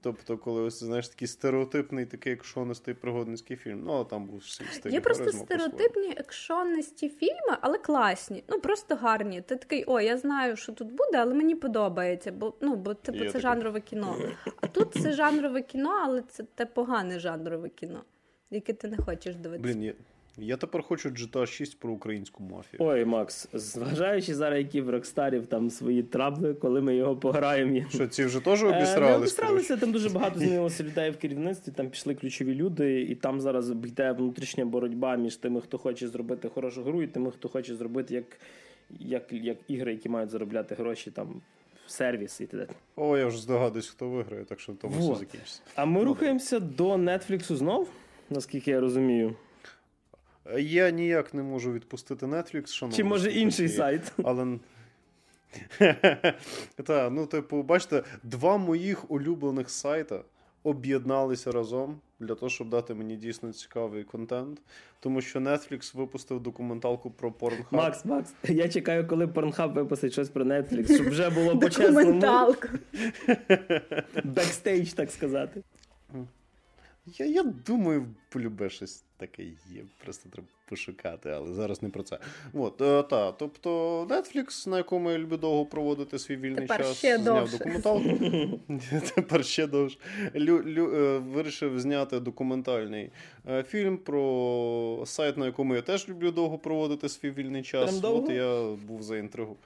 Тобто, коли ось знаєш такий стереотипний, такий екшонистий пригодницький фільм. Ну, а там був стиль Є просто стереотипні екшонисті фільми, але класні. Ну просто гарні. Ти такий, о, я знаю, що тут буде, але мені подобається, бо ну, бо типу, це таке. жанрове кіно. А тут це жанрове кіно, але це те погане жанрове кіно, яке ти не хочеш дивитися. Блін, я тепер хочу GTA 6 про українську мафію. Ой, Макс, зважаючи зараз, які в Рокстарів там свої трабли, коли ми його пограємо. Що ці вже теж обісралися? Е, обісралися, там дуже багато змінилося людей в керівництві, там пішли ключові люди, і там зараз йде внутрішня боротьба між тими, хто хоче зробити хорошу гру, і тими, хто хоче зробити як як, як ігри, які мають заробляти гроші там. Сервіс і т.д. О, я вже здогадуюсь, хто виграє, так що тому вот. все закінчиться. А ми рухаємося до Нетфліксу знов, наскільки я розумію. Я ніяк не можу відпустити Netflix, шановні. Чи може інший сайт? <laughs> Але. <laughs> Та, ну, типу, бачите, два моїх улюблених сайта об'єдналися разом для того, щоб дати мені дійсно цікавий контент. Тому що Netflix випустив документалку про Pornhub. Макс, Макс, я чекаю, коли Pornhub випустить щось про Netflix, щоб вже було <laughs> по-чесному. Документалку. Бекстейдж, так сказати. Я я думаю, полюбе щось таке є. Просто треба пошукати, але зараз не про це. От, е, та, Тобто Netflix, на якому я люблю довго проводити свій вільний Тепер час, ще зняв довше. документалку. <laughs> Тепер ще довше. Лю, лю, е, вирішив зняти документальний е, фільм про сайт, на якому я теж люблю довго проводити свій вільний час. От я був за інтригу.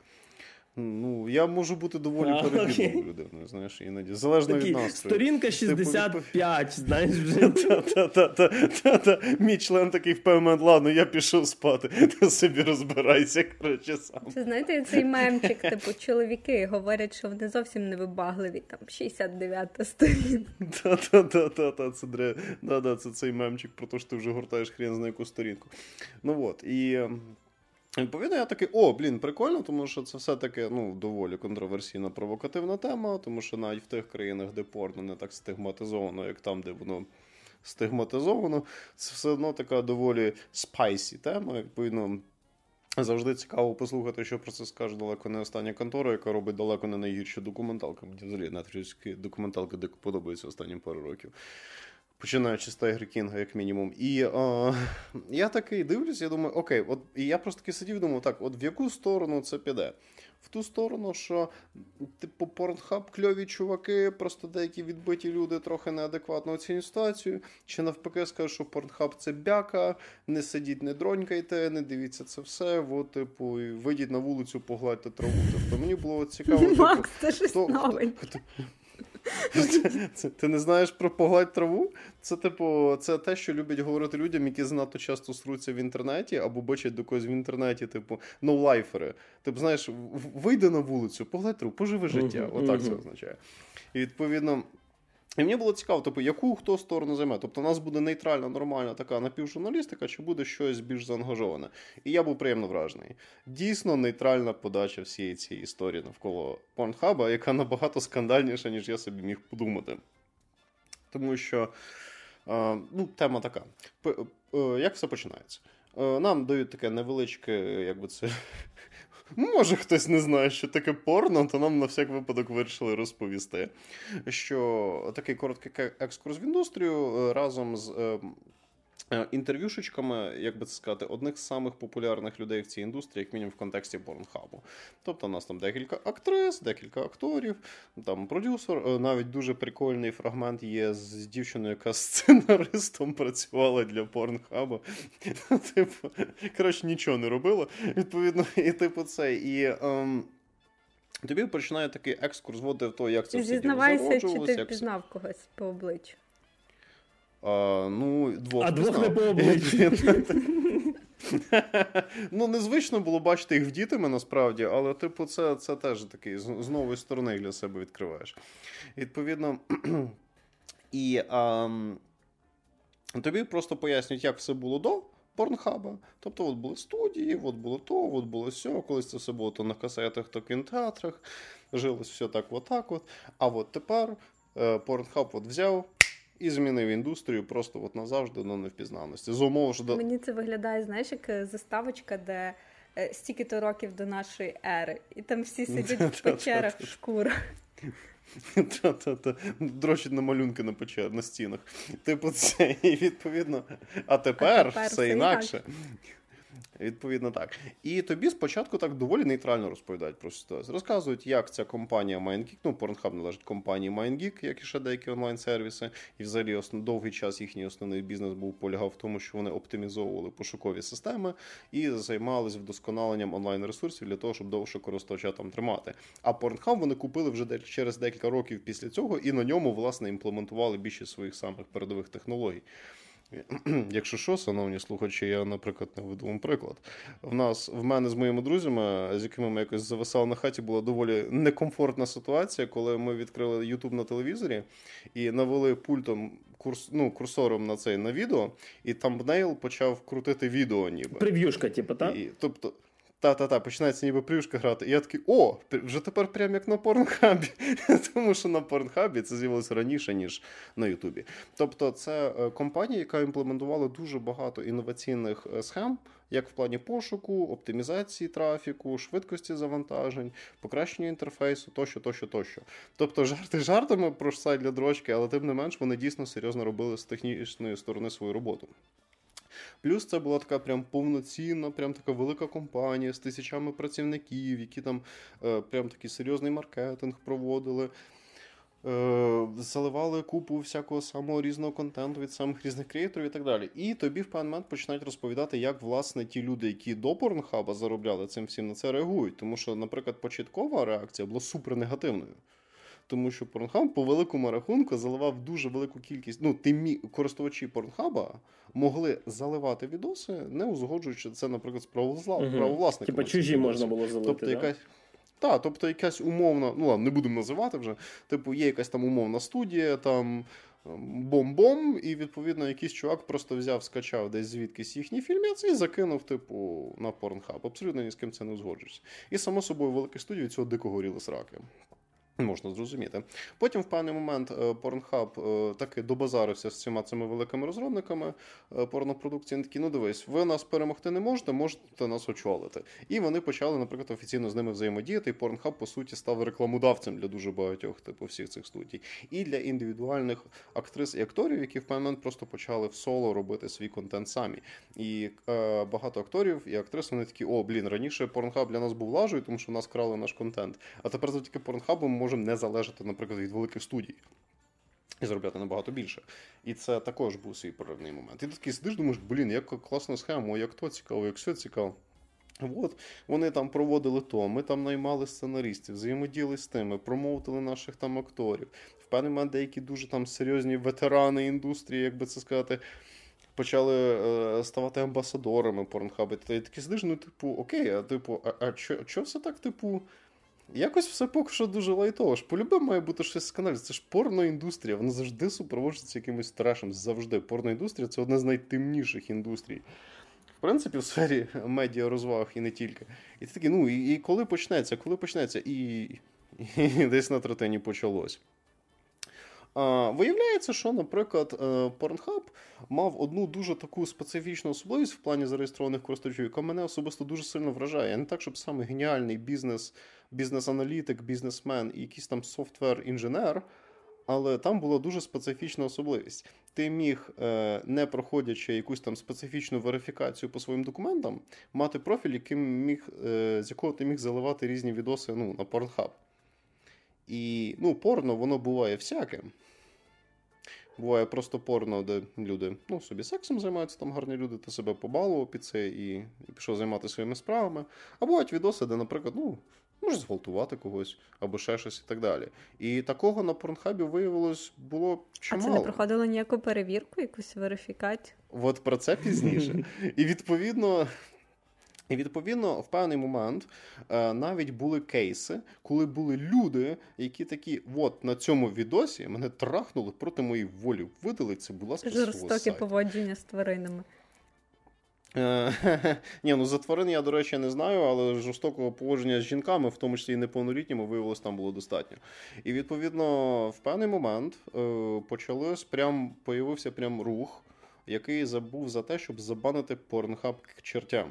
Ну, я можу бути доволі перебірною людиною, знаєш, іноді. Залежно Такі, від настрою. Сторінка 65, типу, знаєш, вже. <laughs> Та-та-та. Мій член такий впевнений, ладно, я пішов спати, ти собі розбирайся, коротше, сам. Це знаєте, цей мемчик, типу, чоловіки говорять, що вони зовсім не вибагливі, там 69-та сторінка. Та-та-та, це дре. Да-да, це цей мемчик про те, що ти вже гортаєш хрен на яку сторінку. Ну от, і ем, Відповідно, я такий, о, блін, прикольно, тому що це все-таки ну, доволі контроверсійна провокативна тема, тому що навіть в тих країнах, де порно не так стигматизовано, як там, де воно стигматизовано, це все одно така доволі spicy тема. Відповідно, завжди цікаво послухати, що про це скаже далеко не остання контора, яка робить далеко не найгірші документалки. Мені взагалі нетфліксівські документалки дико подобаються останні пару років. Починаючи з Tiger King а, як мінімум. І е, я такий дивлюсь, я думаю, окей, от і я просто таки сидів і думав, так, от в яку сторону це піде? В ту сторону, що, типу, порнхаб кльові чуваки, просто деякі відбиті люди трохи неадекватно оцінюють ситуацію. Чи навпаки, скажуть, що порнхаб це бяка, не сидіть, не дронькайте, не дивіться це все. От, типу, вийдіть на вулицю, погладьте траву. Тобто мені було цікаво. Типу, Макс, це щось новеньке. Це, Ти не знаєш про погладь траву? Це, типу, це те, що люблять говорити людям, які занадто часто сруться в інтернеті або бачать до когось в інтернеті, типу, ноулайфери. Типу, знаєш, вийди на вулицю, погладь траву, поживи життя. Отак це означає. І відповідно. І мені було цікаво, типу, яку хто сторону займе. Тобто, у нас буде нейтральна, нормальна така напівжурналістика, чи буде щось більш заангажоване. І я був приємно вражений. Дійсно, нейтральна подача всієї цієї історії навколо Порнхаба, яка набагато скандальніша, ніж я собі міг подумати. Тому що ну, тема така. Як все починається? Нам дають таке невеличке, як би це Може, хтось не знає, що таке порно, то нам на всяк випадок вирішили розповісти, що такий короткий екскурс в індустрію е, разом з ем, інтерв'юшечками, як би це сказати, одних з самих популярних людей в цій індустрії, як мінімум в контексті Порнхабу. Тобто, у нас там декілька актрис, декілька акторів, там продюсер. Е, навіть дуже прикольний фрагмент є з дівчиною, яка сценаристом працювала для Порнхабу. <laughs> Типу, коротше, нічого не робила. Відповідно, і типу це. І. Ем, Тобі починає такий екскурс вводити в то, як це все Зізнавайся, чи ти впізнав когось по обличчю? А, ну, двох А двох не по. <laughs> Ну, незвично було бачити їх в дітами насправді, але, типу, це це теж такий з нової сторони для себе відкриваєш. Відповідно, <clears throat> і а, тобі просто пояснюють, як все було до порнхаба. Тобто, от були студії, от було то, от було сьо, колись це все було то на касетах, то в кінотеатрах. Жилось все так, от от. А от тепер е, порнхаб от взяв і змінив індустрію просто от назавжди до невпізнавності. З умови, що до... Мені це виглядає, знаєш, як е, заставочка, де е, стільки-то років до нашої ери, і там всі <laughs> сидять в печерах в шкурах. <laughs> Та-та-та. Дрочать на малюнки на печер, на стінах. Типу, це і відповідно. А тепер, а тепер все інакше. Відповідно, так. І тобі спочатку так доволі нейтрально розповідають про ситуацію. Розказують, як ця компанія MindGeek, ну, Pornhub належить компанії MindGeek, як і ще деякі онлайн-сервіси. І взагалі основ, довгий час їхній основний бізнес був полягав в тому, що вони оптимізовували пошукові системи і займалися вдосконаленням онлайн-ресурсів для того, щоб довше користувача там тримати. А Pornhub вони купили вже через декілька років після цього, і на ньому, власне, імплементували більше своїх самих передових технологій. <clears throat> Якщо що, шановні слухачі, я, наприклад, не веду вам приклад. В нас в мене з моїми друзями, з якими ми якось зависали на хаті, була доволі некомфортна ситуація, коли ми відкрили YouTube на телевізорі і навели пультом курс, ну, курсором на цей на відео, і тамбнейл почав крутити відео, ніби. Прев'юшка, типу, так? І, Тобто. Та-та-та, починається ніби плюшка грати. І я такий, о, вже тепер прям як на порнхабі. <laughs> Тому що на порнхабі це з'явилося раніше, ніж на Ютубі. Тобто, це е, компанія, яка імплементувала дуже багато інноваційних е, схем, як в плані пошуку, оптимізації трафіку, швидкості завантажень, покращення інтерфейсу, тощо, тощо, тощо. Тобто, жарти жартами про сайт для дрочки, але тим не менш вони дійсно серйозно робили з технічної сторони свою роботу. Плюс це була така прям повноцінна, прям така велика компанія з тисячами працівників, які там е, прям такий серйозний маркетинг проводили. Е, заливали купу всякого самого різного контенту від самих різних креаторів і так далі. І тобі в певний момент починають розповідати, як власне ті люди, які до порнхаба заробляли цим всім на це реагують. Тому що, наприклад, початкова реакція була супер негативною тому що Pornhub по великому рахунку заливав дуже велику кількість. Ну, тимі користувачі Порнхаба могли заливати відоси, не узгоджуючи це, наприклад, з правовласниками. Типа чужі можна було залити. Тобто, да? якась. Так, тобто якась умовна, ну ладно, не будемо називати вже. Типу, є якась там умовна студія, там бом-бом, і відповідно якийсь чувак просто взяв, скачав десь звідкись їхній фільмець і закинув, типу, на порнхаб. Абсолютно ні з ким це не узгоджується. І само собою великі студії цього дико горіли сраки. Можна зрозуміти. Потім, в певний момент, е, Pornhub е, таки добазарився з цими цими великими розробниками е, порнопродукції. Такі, ну дивись, ви нас перемогти не можете, можете нас очолити. І вони почали, наприклад, офіційно з ними взаємодіяти. І Pornhub, по суті, став рекламодавцем для дуже багатьох типу всіх цих студій. І для індивідуальних актрис і акторів, які в певний момент просто почали в соло робити свій контент самі. І е, багато акторів і актрис вони такі, о, блін, раніше Pornhub для нас був лажею, тому що нас крали наш контент. А тепер завдяки Pornhub ми можемо не залежати, наприклад, від великих студій. І заробляти набагато більше. І це також був свій проривний момент. І ти такий сидиш, думаєш, блін, як класна схема, як то цікаво, як все цікаво. От вони там проводили то, ми там наймали сценаристів, взаємодіяли з тими, промоутили наших там акторів. В певний момент деякі дуже там серйозні ветерани індустрії, як би це сказати, почали е, ставати амбасадорами порнхаби. Ти такий сидиш, ну, типу, окей, а типу, а, а що, що все так, типу. Якось все поки що дуже лайтово. ж Полюбе має бути щось з каналів. Це ж порноіндустрія, вона завжди супроводжується якимось трешем. Завжди. Порноіндустрія це одна з найтемніших індустрій. В принципі, в сфері <laughs> медіа розваг і не тільки. І ти такий, ну і, і коли почнеться, коли почнеться, і, і десь на третині почалось. Виявляється, що, наприклад, е, Pornhub мав одну дуже таку специфічну особливість в плані зареєстрованих користувачів, яка мене особисто дуже сильно вражає. Я не так, щоб саме геніальний бізнес, бізнес-аналітик, бізнесмен і якийсь там софтвер-інженер. Але там була дуже специфічна особливість. Ти міг, е, не проходячи якусь там специфічну верифікацію по своїм документам, мати профіль, яким міг, е, з якого ти міг заливати різні відоси ну, на Pornhub. І ну, порно, воно буває всяке. Буває просто порно, де люди ну, собі сексом займаються, там гарні люди, ти себе побалував під це і і пішов займатися своїми справами. А бувають відоси, де, наприклад, ну, можеш зґвалтувати когось або ще щось і так далі. І такого на порнхабі виявилось було чимало. А це не проходило ніяку перевірку, якусь верифікацію? От про це пізніше. <laughs> І відповідно. І відповідно, в певний момент е, навіть були кейси, коли були люди, які такі, от на цьому відосі мене трахнули проти моєї волі. Видали це, будь ласка, жорстоке поводження з тваринами. Е, <laughs> ні, ну за тварин я, до речі, не знаю, але жорстокого поводження з жінками, в тому числі і неповнолітніми, виявилось, там було достатньо. І відповідно, в певний момент е, почалось прям появився прям рух, який забув за те, щоб забанити порнхаб к чертям.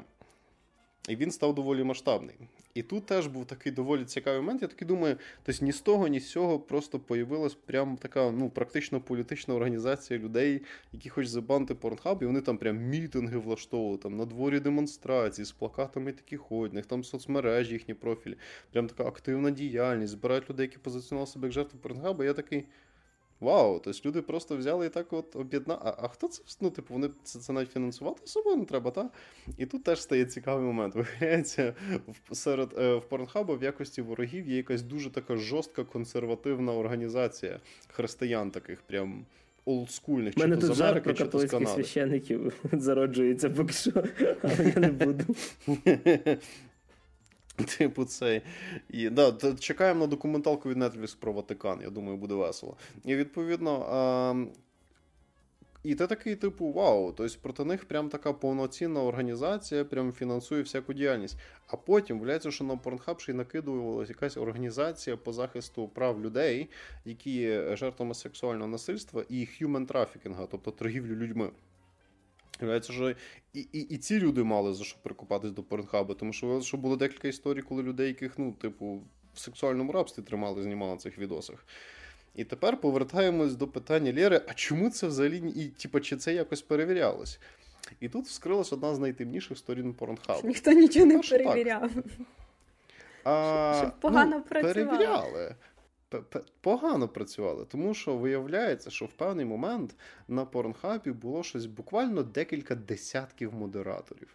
І він став доволі масштабний. І тут теж був такий доволі цікавий момент. Я такий думаю, тобто ні з того, ні з цього просто появилась прям така ну, практично політична організація людей, які хочуть забанити порнхаб, і вони там прям мітинги влаштовували, там на дворі демонстрації з плакатами таких ходних, там соцмережі, їхні профілі, прям така активна діяльність, збирають людей, які позиціонували себе як жертви порнхаба. Я такий. Вау, тобто люди просто взяли і так от об'єднали. А, а хто це? Ну, типу, вони це це навіть фінансувати собою не треба, та? І тут теж стає цікавий момент. <laughs> Виявляється, серед е, в Порнхаба в якості ворогів є якась дуже така жорстка консервативна організація християн, таких прям олдскульних. У мене тут жарт про католицьких священиків <laughs> зароджується, поки що, <laughs> але я не буду. <laughs> Типу, цей. І, да, Чекаємо на документалку від Netflix про Ватикан. Я думаю, буде весело. І відповідно. А... І ти такий, типу, вау, тобто проти них прям така повноцінна організація, прям фінансує всяку діяльність. А потім виявляється, що на Pornhub ще й накидувалася якась організація по захисту прав людей, які є жертвами сексуального насильства і human trafficking, тобто торгівлю людьми. Виявляється, що і і, і ці люди мали за що прикопатись до порнхаби, тому що що було декілька історій, коли людей, яких, ну, типу, в сексуальному рабстві тримали, знімали на цих відосах. І тепер повертаємось до питання Лєри: а чому це взагалі і типу, чи це якось перевірялось? І тут вскрилась одна з найтемніших сторін порнхабу. Ніхто нічого не перевіряв. А, Щоб погано ну, працювали. Перевіряли погано працювали, тому що виявляється, що в певний момент на порнхабі було щось буквально декілька десятків модераторів.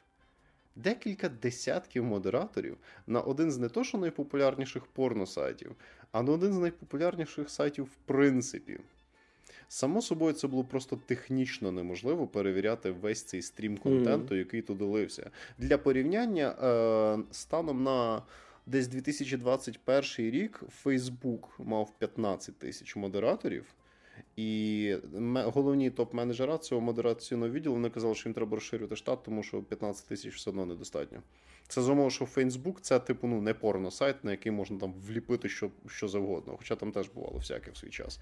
Декілька десятків модераторів на один з не то, що найпопулярніших порносайтів, а на один з найпопулярніших сайтів в принципі. Само собою, це було просто технічно неможливо перевіряти весь цей стрім контенту, який туди лився. Для порівняння е, станом на десь 2021 рік Facebook мав 15 тисяч модераторів, І головні топ-менеджера цього модераційного відділу вони казали, що їм треба розширювати штат, тому що 15 тисяч все одно недостатньо. Це за що Фейсбук це типу ну не порно сайт, на який можна там вліпити що що завгодно. Хоча там теж бувало всяке в свій час.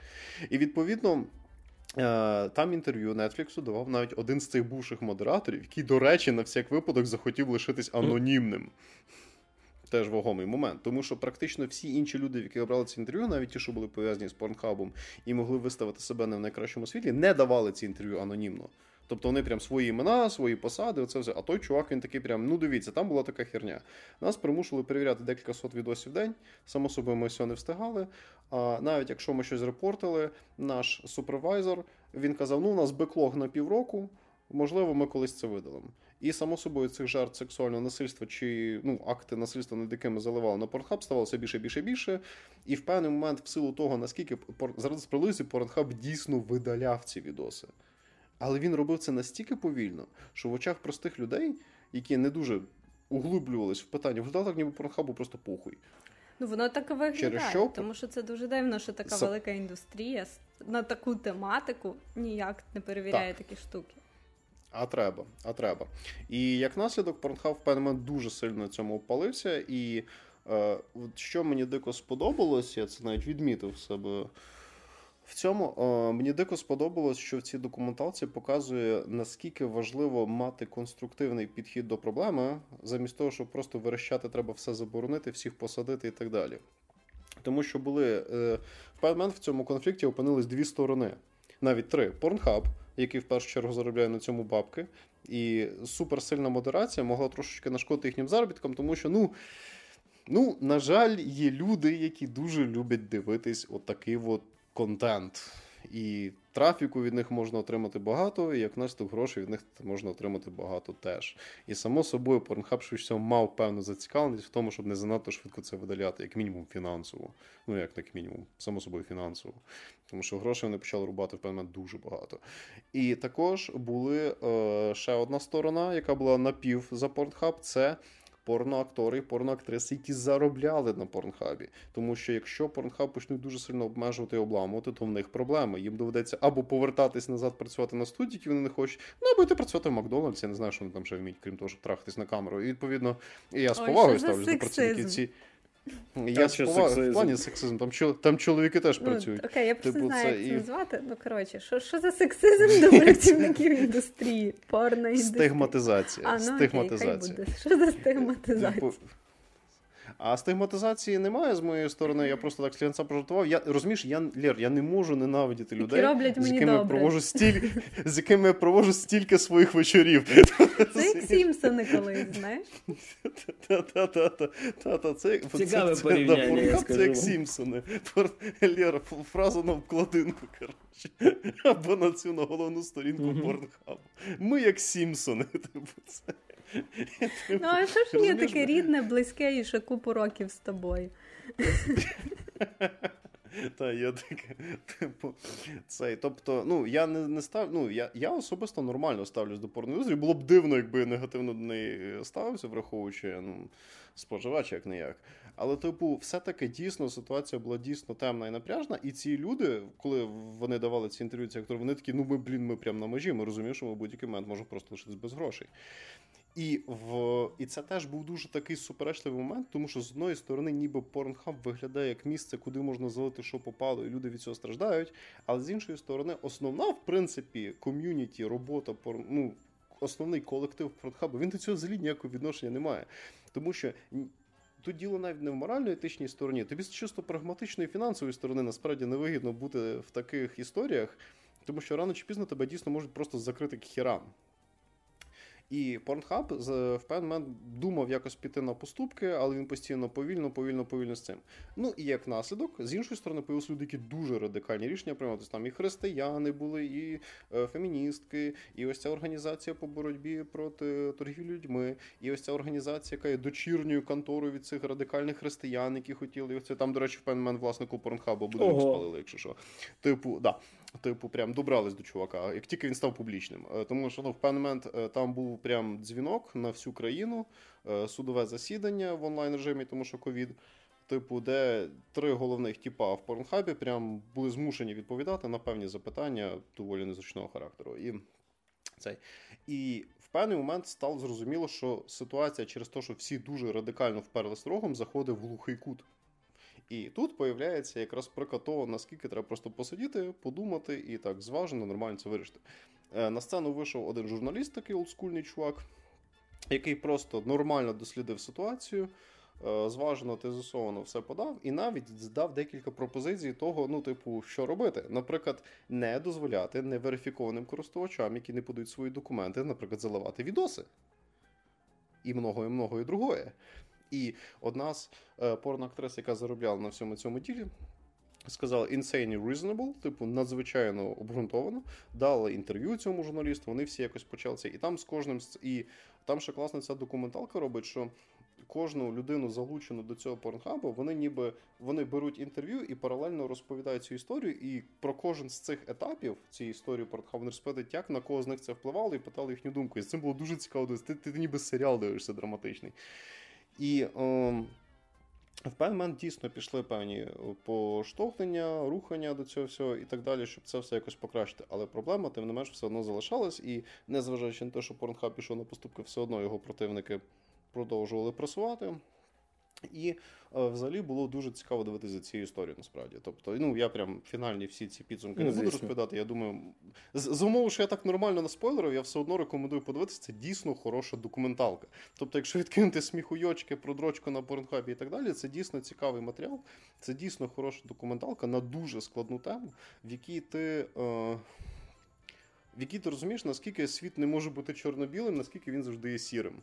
І відповідно. Е, там інтерв'ю Нетфліксу давав навіть один з цих бувших модераторів, який, до речі, на всяк випадок захотів лишитись анонімним. Теж вагомий момент, тому що практично всі інші люди, які обрали це інтерв'ю, навіть ті, що були пов'язані з порнхабом і могли виставити себе не в найкращому світлі, не давали ці інтерв'ю анонімно. Тобто вони прям свої імена, свої посади, оце все. А той чувак, він такий прям, ну дивіться, там була така херня. Нас примушували перевіряти декілька сот відосів в день. Само собою, ми все не встигали. А навіть якщо ми щось репортили, наш супервайзер він казав: ну, у нас беклог на півроку, можливо, ми колись це видалимо. І само собою цих жарт сексуального насильства чи ну, акти насильства, над якими заливали на Порнхаб, ставалося більше більше більше. І в певний момент, в силу того, наскільки заради справедливості Порнхаб дійсно видаляв ці відоси. Але він робив це настільки повільно, що в очах простих людей, які не дуже углублювались в питання, виглядало так, ніби Порнхабу просто похуй. Ну, воно так і виглядає, що? тому що це дуже дивно, що така С... велика індустрія на таку тематику ніяк не перевіряє так. такі штуки. А треба, а треба. І як наслідок, Порнхаб в певний дуже сильно цьому опалився. І е, що мені дико сподобалось, я це навіть відмітив себе в цьому о, мені дико сподобалось, що в цій документації показує наскільки важливо мати конструктивний підхід до проблеми, замість того, щоб просто верещати, треба все заборонити, всіх посадити і так далі. Тому що були е, в певний момент в цьому конфлікті опинились дві сторони, навіть три: Порнхаб, який в першу чергу заробляє на цьому бабки, і суперсильна модерація могла трошечки нашкодити їхнім заробіткам, тому що, ну. Ну, на жаль, є люди, які дуже люблять дивитись отакий от контент. І трафіку від них можна отримати багато, і як наслідок грошей від них можна отримати багато теж. І само собою, Pornhub швидше мав певну зацікавленість в тому, щоб не занадто швидко це видаляти, як мінімум фінансово. Ну, як як мінімум, само собою фінансово. Тому що грошей вони почали рубати в певний дуже багато. І також були е, ще одна сторона, яка була напів за Pornhub, це порноактори і порноактриси, які заробляли на порнхабі. Тому що якщо порнхаб почнуть дуже сильно обмежувати і обламувати, то в них проблеми. Їм доведеться або повертатись назад, працювати на студії, які вони не хочуть, ну або йти працювати в Макдональдсі. Я не знаю, що вони там ще вміють, крім того, щоб трахатись на камеру. І відповідно, я з повагою ставлюся до працівників ці. Я в плані сексизм, там там чоловіки теж ну, працюють. Окей, я просто типу, знаю, це як це і... назвати. Ну, коротше, що що за сексизм до <laughs> працівників індустрії? Порно індустрії? Стигматизація. А, ну, Стигматизація. Окей, хай буде. Що за стигматизація? Типу, а стигматизації немає з моєї сторони. Я просто так слінця пожартував. Я розумієш, я Лєр, я не можу ненавидіти людей, роблять з якими добре. провожу стіль, з якими я провожу стільки своїх вечорів. <laughs> Це як Сімпсони колись, знаєш? Та-та-та. Це Цікаве порівняння. Це як Сімпсони. Лєр, фраза на обкладинку, коротше. Або на цю на головну сторінку Порнхабу. Ми як Сімпсони. <laughs> Типу, це. Ну, а що ж є таке рідне, близьке і ще купу років з тобою? Та, я таке, типу, цей. Тобто, ну, я не не став, ну, я я особисто нормально ставлюсь до порноіндустрії. Було б дивно, якби негативно до неї ставився, враховуючи ну, споживач, як не як. Але, типу, все-таки дійсно ситуація була дійсно темна і напряжна. І ці люди, коли вони давали ці інтерв'ю, ці актори, вони такі, ну ми, блін, ми прямо на межі, ми розуміємо, що ми будь-який момент можемо просто лишитись без грошей. І в і це теж був дуже такий суперечливий момент, тому що з одної сторони, ніби Pornhub виглядає як місце, куди можна залити, що попало, і люди від цього страждають. Але з іншої сторони, основна, в принципі, ком'юніті, робота ну, основний колектив Pornhub, він до цього взагалі ніякого відношення не має. Тому що. Тут діло навіть не в морально-етичній стороні, тобі з чисто прагматичної фінансової сторони насправді невигідно бути в таких історіях, тому що рано чи пізно тебе дійсно можуть просто закрити к хірам. І Pornhub в певний момент думав якось піти на поступки, але він постійно повільно, повільно, повільно з цим. Ну і як наслідок, з іншої сторони, появилися люди, які дуже радикальні рішення приймати. Там і християни були, і е, феміністки, і ось ця організація по боротьбі проти торгівлі людьми, і ось ця організація, яка є дочірньою конторою від цих радикальних християн, які хотіли. І ось це там, до речі, в певний момент власнику Порнхаба буде спалили, якщо що. Типу, да. Типу, прям добрались до чувака, як тільки він став публічним. Е, тому що ну, в певний момент е, там був прям дзвінок на всю країну, е, судове засідання в онлайн режимі, тому що ковід. типу, де три головних тіпа в порнхабі прям були змушені відповідати на певні запитання доволі незручного характеру. І цей. І в певний момент стало зрозуміло, що ситуація через те, що всі дуже радикально вперлись рогом, заходить в глухий кут. І тут появляється якраз приклад того, наскільки треба просто посидіти, подумати і так зважено, нормально це вирішити. Е, на сцену вийшов один журналіст, такий олдскульний чувак, який просто нормально дослідив ситуацію. Е, зважено, тезисовано все подав, і навіть здав декілька пропозицій того, ну, типу, що робити. Наприклад, не дозволяти неверифікованим користувачам, які не подають свої документи, наприклад, заливати відоси. І много, і другое. І одна з е, порноактрис, яка заробляла на всьому цьому ділі, сказала insane reasonable, типу надзвичайно обґрунтовано, дала інтерв'ю цьому журналісту, вони всі якось почали це. І там з кожним і там ще класна ця документалка робить, що кожну людину залучену до цього порнхабу, вони ніби вони беруть інтерв'ю і паралельно розповідають цю історію. І про кожен з цих етапів цієї історії порнхабу вони розповідають, як на кого з них це впливало, і питали їхню думку. І з цим було дуже цікаво. Ти, ти, ти ніби серіал дивишся драматичний. І е, в певний момент дійсно пішли певні поштовхнення, рухання до цього всього і так далі, щоб це все якось покращити. Але проблема, тим не менш, все одно залишалась, і незважаючи на те, що Порнхаб пішов на поступки, все одно його противники продовжували пресувати. І е, взагалі було дуже цікаво дивитися за цією історією, насправді. Тобто, ну я прям фінальні всі ці підсумки ну, не буду розповідати. Я думаю, з, з умови, що я так нормально наспойлерив, я все одно рекомендую подивитися. Це дійсно хороша документалка. Тобто, якщо відкинути сміхуйочки про дрочку на порнхабі і так далі, це дійсно цікавий матеріал. Це дійсно хороша документалка на дуже складну тему, в якій ти. Е, в якій ти розумієш, наскільки світ не може бути чорно-білим, наскільки він завжди є сірим.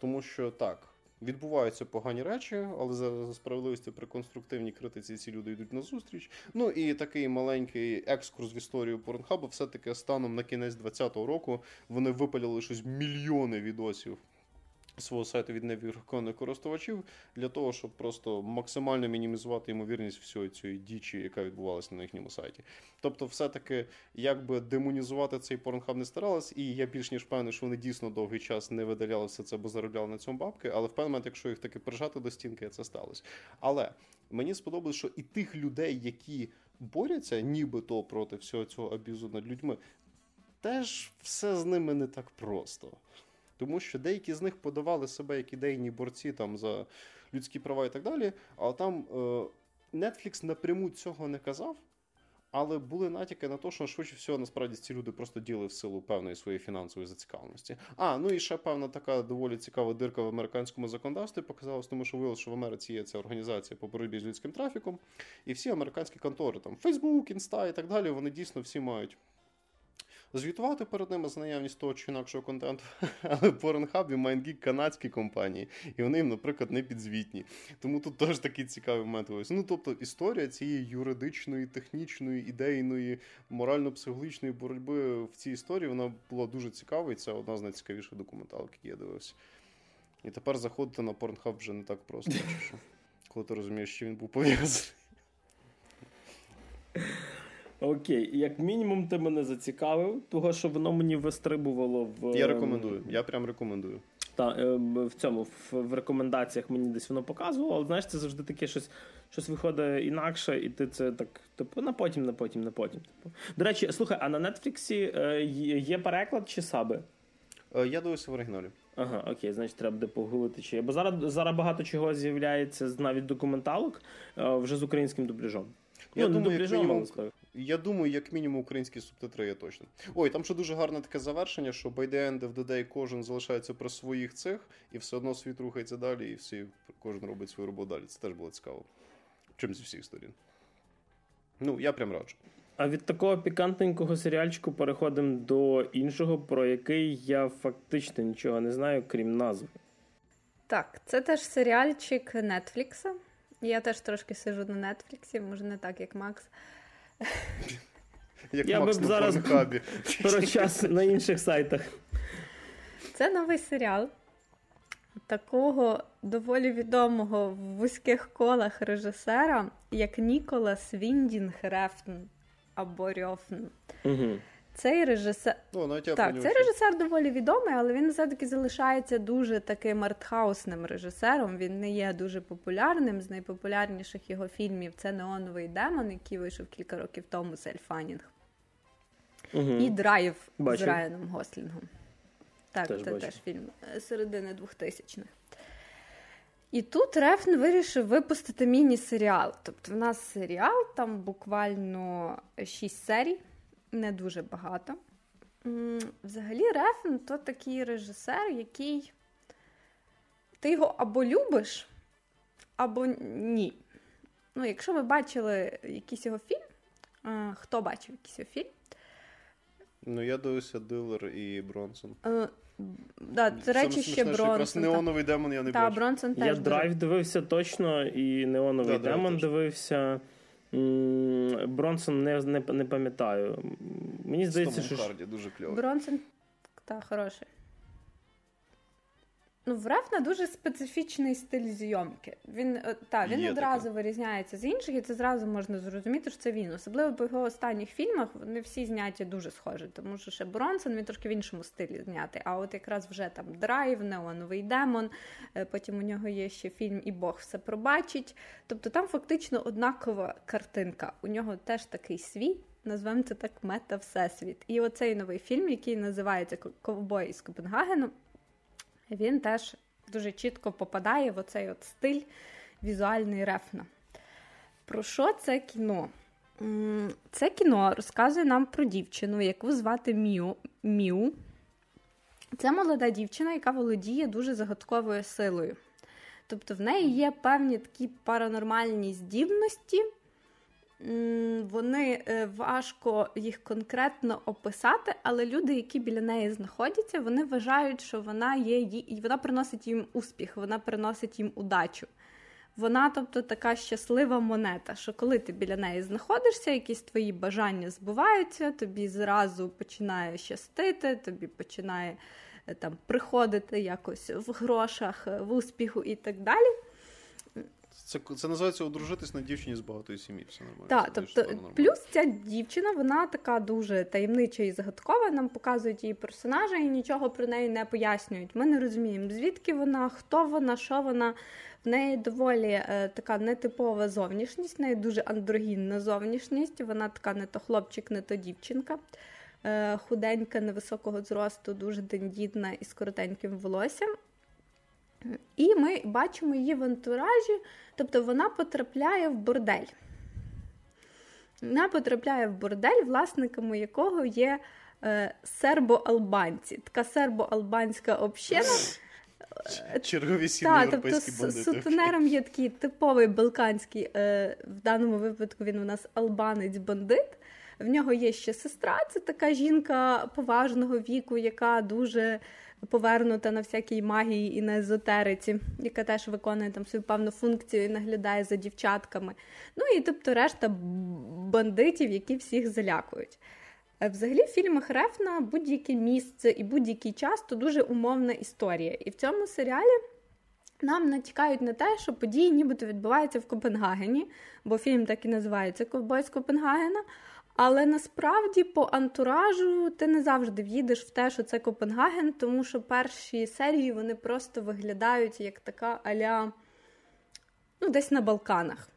Тому що так, відбуваються погані речі, але за, справедливості при конструктивній критиці ці люди йдуть на зустріч. Ну і такий маленький екскурс в історію Порнхабу, все-таки станом на кінець 2020 року вони випалили щось мільйони відосів свого сайту від невірконних користувачів для того, щоб просто максимально мінімізувати ймовірність всієї цієї дічі, яка відбувалася на їхньому сайті. Тобто, все-таки, якби демонізувати цей порнхаб не старалась, і я більш ніж певний, що вони дійсно довгий час не видаляли все це, бо заробляли на цьому бабки. Але в певний момент, якщо їх таки прижати до стінки, це сталося. Але мені сподобалось, що і тих людей, які борються, нібито проти всього цього аб'юзу над людьми, теж все з ними не так просто. Тому що деякі з них подавали себе як ідейні борці там за людські права і так далі. Але там е, Netflix напряму цього не казав. Але були натяки на те, що швидше всього насправді ці люди просто діли в силу певної своєї фінансової зацікавленості. А, ну і ще певна така доволі цікава дирка в американському законодавстві показалась, тому що виявилося, що в Америці є ця організація по боротьбі з людським трафіком, і всі американські контори, там Facebook, Insta і так далі, вони дійсно всі мають звітувати перед ними за наявність того чи інакшого контенту, <laughs> але Pornhub і MindGeek канадські компанії, і вони їм, наприклад, не підзвітні. Тому тут теж такий цікавий момент. Ось Ну, тобто, історія цієї юридичної, технічної, ідейної, морально-психологічної боротьби в цій історії вона була дуже цікава, і це одна з найцікавіших документалок, які я дивився. І тепер заходити на Pornhub вже не так просто, <laughs> коли ти розумієш, що він був пов'язаний. <laughs> Окей, як мінімум, ти мене зацікавив, того що воно мені вистрибувало в. Я рекомендую. Я прям рекомендую. Так, е, в цьому в рекомендаціях мені десь воно показувало, але знаєш, це завжди таке щось щось виходить інакше, і ти це так, типу, на потім, на потім, на потім. Типу. До речі, слухай, а на Нетфліксі е, є переклад чи саби? Е, я дивився в оригіналі. Ага, окей, значить, треба буде погуглити чи є. Бо зараз зараз багато чого з'являється навіть документалок вже з українським дубляжом. Я ну, думаю, як мінімум, я думаю, як мінімум українські субтитри є точно. Ой, там ще дуже гарне таке завершення, що by the end of the day кожен залишається при своїх цих, і все одно світ рухається далі, і всі, кожен робить свою роботу далі. Це теж було цікаво. Чим зі всіх сторін. Ну, я прям раджу. А від такого пікантненького серіальчику переходимо до іншого, про який я фактично нічого не знаю, крім назви. Так, це теж серіальчик Нетфлікса. Я теж трошки сижу на Нетфліксі, може не так, як Макс. <laughs> Як Я Макс би зараз <laughs> про час на інших сайтах. Це новий серіал такого доволі відомого в вузьких колах режисера, як Ніколас Віндінг Рефн або Рьофн. Угу. Цей режисер О, навіть я так, цей режисер доволі відомий, але він все-таки залишається дуже таким артхаусним режисером. Він не є дуже популярним. З найпопулярніших його фільмів це Неоновий демон, який вийшов кілька років тому з Ель Фанінг. Угу. І драйв Бачив. з Райаном Гослінгом. Так, Теж це бачив. теж фільм е, середини 2000-х. І тут Рефн вирішив випустити міні-серіал. Тобто, в нас серіал, там буквально 6 серій, не дуже багато. Взагалі, Рефн то такий режисер, який ти його або любиш, або ні. Ну, якщо ви бачили якийсь його фільм, хто бачив якийсь його фільм? Ну, я дивився Дилер і Бронсон. Е, Да, до речі, ще що якраз неоновий демон я не Та, бачив. Бронсон теж Я драйв дивився точно, і Неоновий Да, демон дивився. М, Бронсон не, не, не пам'ятаю. Мені здається, що. Харді, дуже кльово. Бронсон, та, хороший. Ну, в Рефна дуже специфічний стиль зйомки. Він, е, та, він Є одразу таке. вирізняється з інших, і це зразу можна зрозуміти, що це він. Особливо по його останніх фільмах вони всі зняті дуже схожі, тому що ще Бронсон він трошки в іншому стилі знятий. А от якраз вже там драйв, неоновий демон. е, Потім у нього є ще фільм І Бог все пробачить. Тобто там фактично однакова картинка. У нього теж такий свій. Назвемо це так мета-всесвіт. І оцей новий фільм, який називається Ковбой із Копенгагену, він теж дуже чітко попадає в оцей от стиль візуальний рефна. Про що це кіно? Це кіно розказує нам про дівчину, яку звати Міу. Міу. Це молода дівчина, яка володіє дуже загадковою силою. Тобто в неї є певні такі паранормальні здібності. Вони е, важко їх конкретно описати, але люди, які біля неї знаходяться, вони вважають, що вона є ї- і вона приносить їм успіх, вона приносить їм удачу. Вона, тобто, така щаслива монета, що коли ти біля неї знаходишся, якісь твої бажання збуваються, тобі зразу починає щастити, тобі починає е, там приходити якось в грошах, е, в успіху і так далі. Це, це називається одружитись на дівчині з багатої сім'ї. Все нормально. Так, тобто, нормально. плюс ця дівчина, вона така дуже таємнича і загадкова. Нам показують її персонажа і нічого про неї не пояснюють. Ми не розуміємо, звідки вона, хто вона, що вона. В неї доволі е, така нетипова зовнішність, в неї дуже андрогінна зовнішність. Вона така не то хлопчик, не то дівчинка. Е, худенька, невисокого зросту, дуже тендітна і з коротеньким волоссям. І ми бачимо її в антуражі, тобто вона потрапляє в бордель. Вона потрапляє в бордель, власниками якого є е, сербо-албанці. Така сербо-албанська община. Чергові сім'ї Так, тобто європейські с- бандити. сутенером є такий типовий балканський, е, в даному випадку він у нас албанець-бандит. В нього є ще сестра, це така жінка поважного віку, яка дуже повернута на всякій магії і на езотериці, яка теж виконує там свою певну функцію і наглядає за дівчатками. Ну і тобто решта бандитів, які всіх залякують. Е, Взагалі, в фільмах Рефна будь-яке місце і будь-який час то дуже умовна історія. І в цьому серіалі нам натякають на те, що події нібито відбуваються в Копенгагені, бо фільм так і називається Ковбой з Копенгагена. Але насправді по антуражу ти не завжди в'їдеш в те, що це Копенгаген, тому що перші серії вони просто виглядають як така аля ну, десь на Балканах,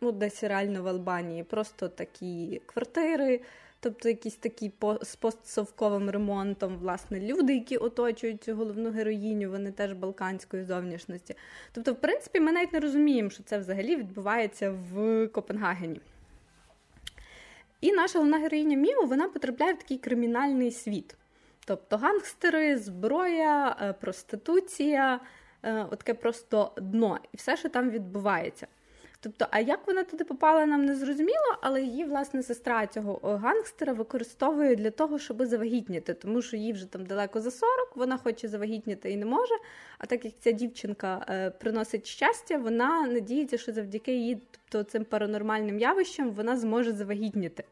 ну, десь реально в Албанії. Просто такі квартири, тобто якісь такі з постсовковим ремонтом, власне, люди, які оточують цю головну героїню, вони теж балканської зовнішності. Тобто, в принципі, ми навіть не розуміємо, що це взагалі відбувається в Копенгагені. І наша головна героїня Міо вона потрапляє в такий кримінальний світ. Тобто гангстери, зброя, е, проституція, е, отаке просто дно, і все, що там відбувається. Тобто, а як вона туди попала, нам не зрозуміло, але її, власне, сестра цього е, гангстера використовує для того, щоб завагітніти, тому що їй вже там далеко за 40, вона хоче завагітніти і не може. А так як ця дівчинка е, приносить щастя, вона надіється, що завдяки її, тобто цим паранормальним явищам, вона зможе завагітніти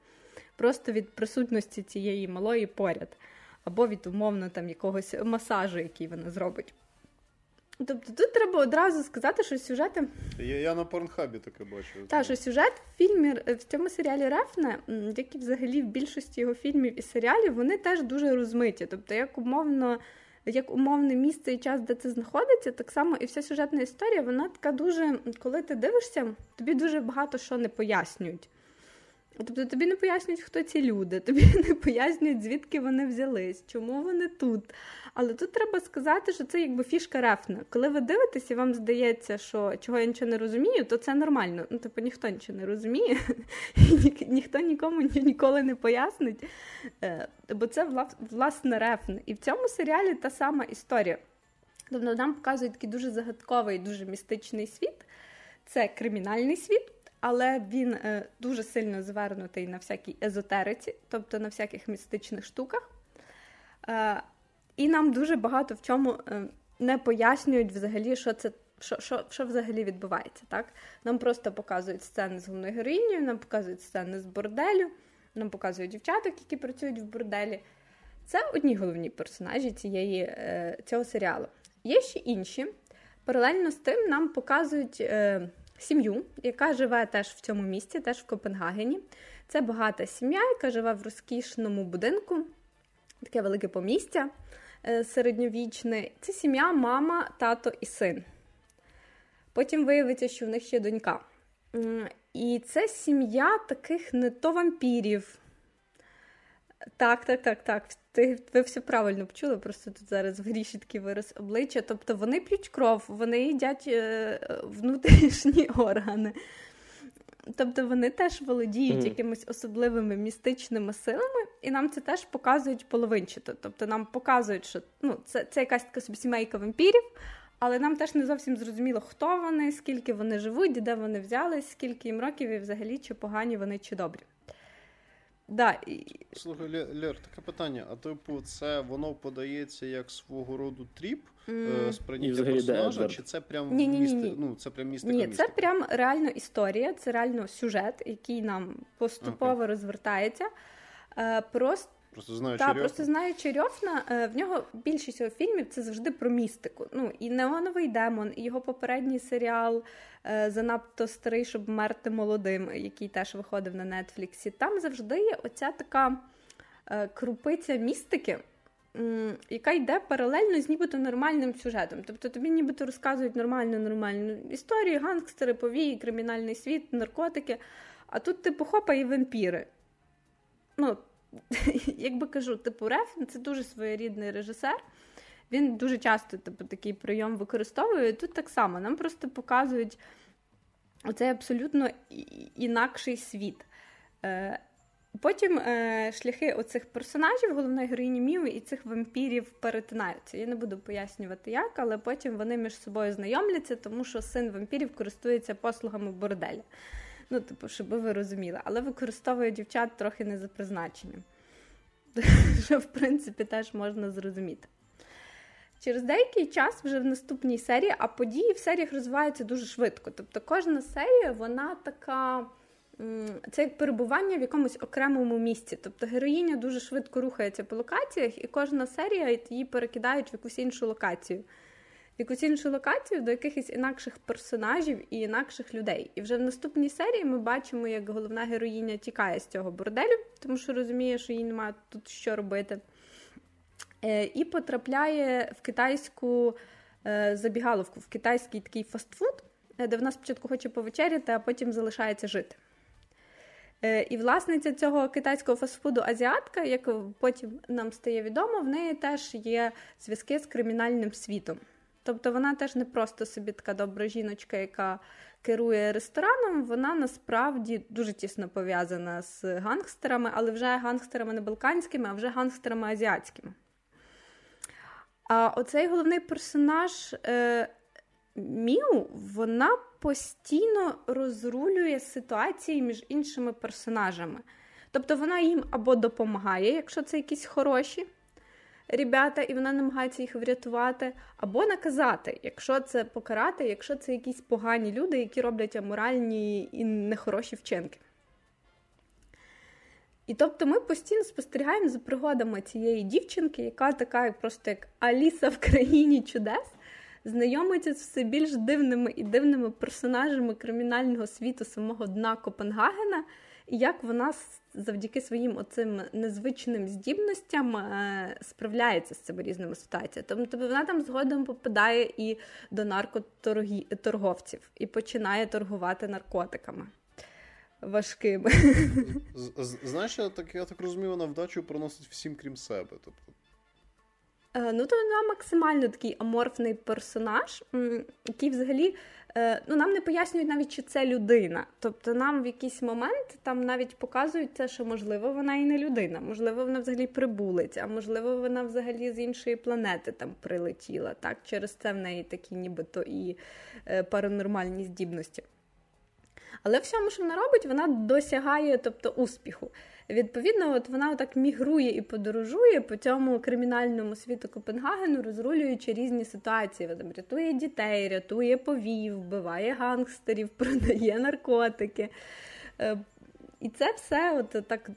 просто від присутності цієї малої поряд, або від умовно там якогось масажу, який вона зробить. Тобто тут треба одразу сказати, що сюжети. Я я на порнхабі таке бачу. Так, що сюжет в фільмі в цьому серіалі Рефне, як і взагалі в більшості його фільмів і серіалів, вони теж дуже розмиті. Тобто, як умовно, як умовне місце і час, де це знаходиться, так само і вся сюжетна історія, вона така дуже, коли ти дивишся, тобі дуже багато що не пояснюють. Тобто тобі не пояснюють, хто ці люди, <laughs> тобі не пояснюють, звідки вони взялись, чому вони тут. Але тут треба сказати, що це якби фішка рефна. Коли ви дивитесь і вам здається, що чого я нічого не розумію, то це нормально. Ну, типу, ніхто нічого не розуміє, <laughs> Ні, ніхто нікому ніколи не пояснить. Е, бо це власне рефн. І в цьому серіалі та сама історія. Тобто нам показують такий дуже загадковий, дуже містичний світ. Це кримінальний світ але він е, дуже сильно звернутий на всякій езотериці, тобто на всяких містичних штуках. Е, і нам дуже багато в чому е, не пояснюють взагалі, що це. Що що, що взагалі відбувається? так? Нам просто показують сцени з головною героїнею, нам показують сцени з борделю, нам показують дівчаток, які працюють в борделі. Це одні головні персонажі цієї, цього серіалу. Є ще інші. Паралельно з тим нам показують сім'ю, яка живе теж в цьому місті, теж в Копенгагені. Це багата сім'я, яка живе в розкішному будинку, таке велике помістя е, середньовічне. Це сім'я, мама, тато і син. Потім виявиться, що в них ще донька. І це сім'я таких не то вампірів, так, так, так, так. Ти ви все правильно почули, просто тут зараз в гріші такий вираз обличчя. Тобто вони п'ють кров, вони їдять е, внутрішні <laughs> органи. Тобто вони теж володіють mm. якимись особливими містичними силами, і нам це теж показують половинчато. Тобто нам показують, що ну, це це якась така собі сімейка вампірів, але нам теж не зовсім зрозуміло, хто вони, скільки вони живуть, де вони взялись, скільки їм років і взагалі чи погані вони, чи добрі. Да. Слухай, Лєр, таке питання. А типу, це воно подається як свого роду тріп mm. сприйняття персонажа, чи це прям ні, ні, місти... ні, ну, це прям містика? Ні, це прям реально історія, це реально сюжет, який нам поступово okay. розвертається. Е, просто Просто знаю Так, просто знаючи Рьофна, е, в нього більшість його фільмів це завжди про містику. Ну і Неоновий демон, і його попередній серіал е, занадто старий, щоб мерти молодим, який теж виходив на Нетфліксі. Там завжди є оця така е, крупиця містики. Яка йде паралельно з нібито нормальним сюжетом. Тобто тобі нібито розказують нормальну нормальну історію, гангстери, повії, кримінальний світ, наркотики. А тут, типу, хопа і вампіри. Ну, <laughs> як би кажу, типу Реф це дуже своєрідний режисер. Він дуже часто типу, такий прийом використовує. Тут так само нам просто показують оцей абсолютно інакший світ. Е, потім е, шляхи оцих персонажів, головної героїні Міви і цих вампірів перетинаються. Я не буду пояснювати, як, але потім вони між собою знайомляться, тому що син вампірів користується послугами борделя. Ну, типу, щоб ви розуміли, але використовує дівчат трохи не за призначенням. <laughs> Що, в принципі, теж можна зрозуміти. Через деякий час вже в наступній серії, а події в серіях розвиваються дуже швидко. Тобто кожна серія, вона така. Це як перебування в якомусь окремому місці. Тобто героїня дуже швидко рухається по локаціях, і кожна серія її перекидають в якусь іншу локацію якусь іншу локацію до якихось інакших персонажів і інакших людей. І вже в наступній серії ми бачимо, як головна героїня тікає з цього борделю, тому що розуміє, що їй немає тут що робити. Е, і потрапляє в китайську е, забігаловку, в китайський такий фастфуд, е, де вона спочатку хоче повечеряти, а потім залишається жити. І власниця цього китайського фастфуду азіатка, як потім нам стає відомо, в неї теж є зв'язки з кримінальним світом. Тобто вона теж не просто собі така добра жіночка, яка керує рестораном, вона насправді дуже тісно пов'язана з гангстерами, але вже гангстерами не балканськими, а вже гангстерами азіатськими. А оцей головний персонаж е, Міу, вона постійно розрулює ситуації між іншими персонажами. Тобто вона їм або допомагає, якщо це якісь хороші ребята, і вона намагається їх врятувати, або наказати, якщо це покарати, якщо це якісь погані люди, які роблять аморальні і нехороші вчинки. І тобто ми постійно спостерігаємо за пригодами цієї дівчинки, яка така просто як Аліса в країні чудес. знайомиться з все більш дивними і дивними персонажами кримінального світу самого дна Копенгагена, як вона завдяки своїм оцим незвичним здібностям е, справляється з цими різними ситуаціями. Тобто вона там згодом попадає і до наркоторговців і починає торгувати наркотиками. Важкими. Знаєш, я так я так розумію, вона вдачу проносить всім крім себе. Тобто ну, то вона максимально такий аморфний персонаж, який взагалі е, ну, нам не пояснюють навіть, чи це людина. Тобто нам в якийсь момент там навіть показують це, що можливо вона і не людина, можливо, вона взагалі прибулець, а можливо, вона взагалі з іншої планети там прилетіла. Так, через це в неї такі нібито і е, паранормальні здібності. Але всьому, що вона робить, вона досягає тобто, успіху. Відповідно, от вона так мігрує і подорожує по цьому кримінальному світу Копенгагену, розрулюючи різні ситуації. Вона рятує дітей, рятує повів, вбиває гангстерів, <laughs> продає наркотики. Е, і це все от так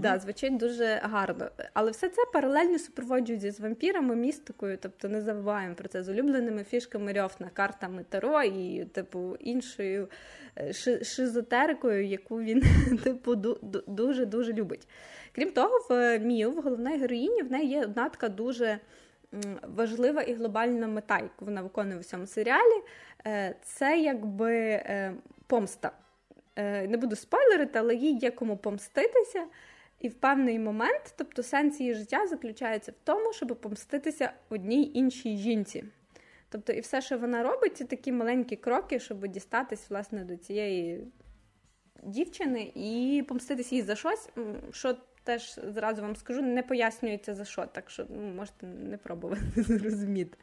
Да, звучить дуже гарно. Але все це паралельно супроводжується з вампірами, містикою, тобто не забуваємо про це з улюбленими фішками Рьофна, картами Таро і, типу, іншою е, шизотерикою, яку він <laughs> типу, дуже-дуже любить. Крім того, в Мію, в головної героїні, в неї є одна така дуже. Важлива і глобальна мета, яку вона виконує у цьому серіалі, е, це якби е, помста. Е, не буду спойлерити, але їй є кому помститися. І в певний момент, тобто сенс її життя заключається в тому, щоб помститися одній іншій жінці. Тобто, і все, що вона робить, це такі маленькі кроки, щоб дістатись власне до цієї дівчини і помститись їй за щось, що теж зразу вам скажу, не пояснюється за що, так що ну, можете не пробувати <laughs> зрозуміти.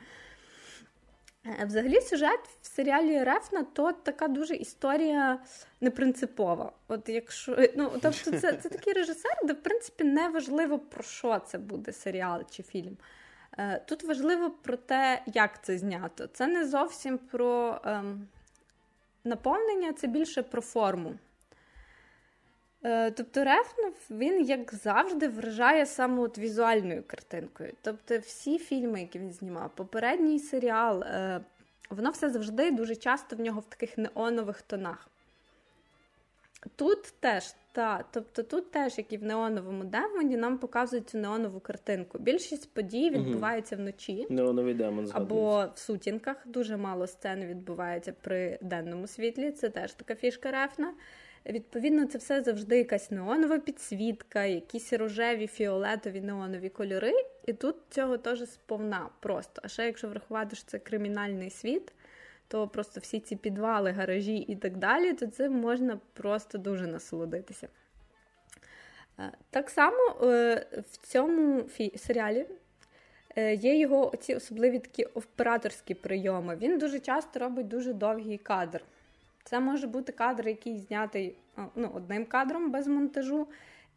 Е, взагалі, сюжет в серіалі Рефна то така дуже історія непринципова. От якщо ну тобто, це це такий режисер, де в принципі не важливо про що це буде серіал чи фільм. Е, тут важливо про те, як це знято. Це не зовсім про ем, наповнення, це більше про форму. Е, тобто Рефнов, він, як завжди, вражає саме от візуальною картинкою. Тобто, всі фільми, які він знімав, попередній серіал, е, воно все завжди дуже часто в нього в таких неонових тонах. Тут теж, та, тобто тут теж, як і в неоновому демоні, нам показують цю неонову картинку. Більшість подій відбувається вночі. Неоновий демон Або в сутінках. Дуже мало сцен відбувається при денному світлі. Це теж така фішка рефна. Відповідно, це все завжди якась неонова підсвітка, якісь рожеві, фіолетові неонові кольори. І тут цього теж сповна просто. А ще якщо врахувати, що це кримінальний світ, то просто всі ці підвали, гаражі і так далі, то це можна просто дуже насолодитися. Е, так само е, в цьому серіалі е, є його ці особливі такі операторські прийоми. Він дуже часто робить дуже довгий кадр. Це може бути кадр, який знятий ну, одним кадром без монтажу,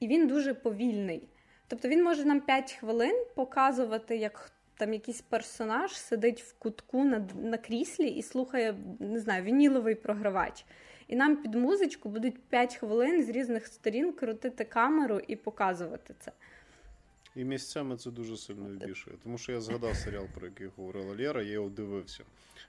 і він дуже повільний. Тобто він може нам 5 хвилин показувати, як там якийсь персонаж сидить в кутку на на кріслі і слухає, не знаю, вініловий програвач. І нам під музичку будуть 5 хвилин з різних сторін крутити камеру і показувати це. І місцями це дуже сильно вибішує. Тому що я згадав серіал, про який говорила Лєра, я його дивився.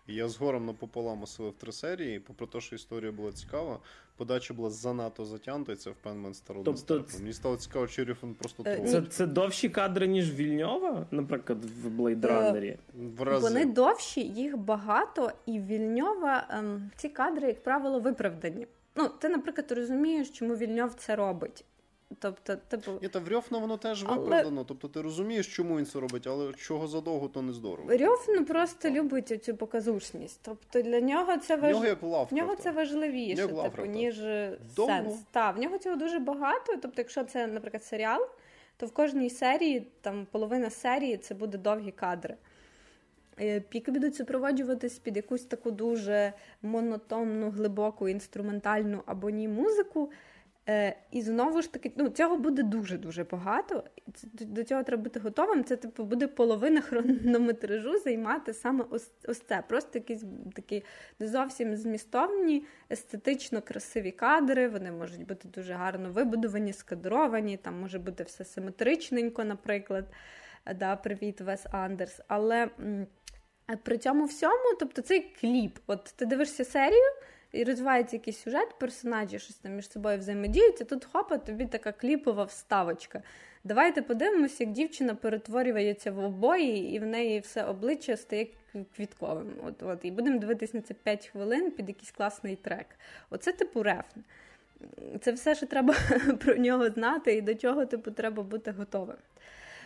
І я з горем напополам осилив три серії, і попри те, що історія була цікава, подача була занадто затягнута, і це в момент стало тобто... Мені стало цікаво, чи Рефн просто е, Це це довші кадри, ніж Вільньова, наприклад, в Blade Runner і. Вони довші, їх багато, і Вільньова ем, ці кадри, як правило, виправдані. Ну, ти, наприклад, розумієш, чому Вільньов це робить. Тобто, типу... Ні, та в Рьофна воно теж але... виправдано. Тобто ти розумієш, чому він це робить, але чого задовго, то не здорово. Рьофн просто любить цю показушність. Тобто для нього це важ... нього як в нього це важливіше, типу, ніж Довго. сенс. Так, в нього цього дуже багато. Тобто, якщо це, наприклад, серіал, то в кожній серії, там половина серії, це буде довгі кадри. Е, піки будуть супроводжуватись під якусь таку дуже монотонну, глибоку інструментальну або ні музику. Е, І знову ж таки, ну цього буде дуже-дуже багато. До цього треба бути готовим. Це типу буде половина <laughs> хронометражу займати саме ось ось це. Просто якісь такі не зовсім змістовні, естетично красиві кадри. Вони можуть бути дуже гарно вибудовані, скадровані. Там може бути все симетричненько, наприклад. Да, Привіт, Вес Андерс. Але при цьому всьому, тобто цей кліп, от ти дивишся серію. І розвивається якийсь сюжет, персонажі щось там між собою взаємодіють, а тут хопа, тобі така кліпова вставочка. Давайте подивимося, як дівчина перетворюється в обої, і в неї все обличчя стає квітковим. От, от. І будемо дивитися на це 5 хвилин під якийсь класний трек. Оце типу рефн. Це все, що треба <laughs> про нього знати, і до чого типу треба бути готовим.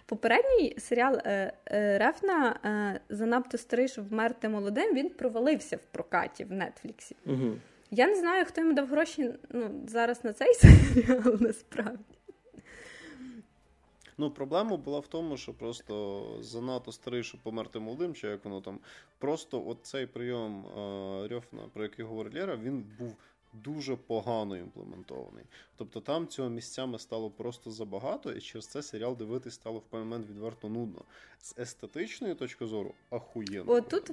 Попередній серіал е, е, Рефна е, занадто старий, щоб вмерти молодим, він провалився в прокаті в Нетфліксі. Угу. Я не знаю, хто йому дав гроші ну, зараз на цей <laughs> серіал насправді. Ну, проблема була в тому, що просто занадто старий, щоб померти молодим, чи як воно там. Просто от цей прийом е, Рьофна, про який говорить Лера, він був дуже погано імплементований. Тобто там цього місцями стало просто забагато, і через це серіал дивитись стало в певний момент відверто нудно. З естетичної точки зору ахуєнно. Тут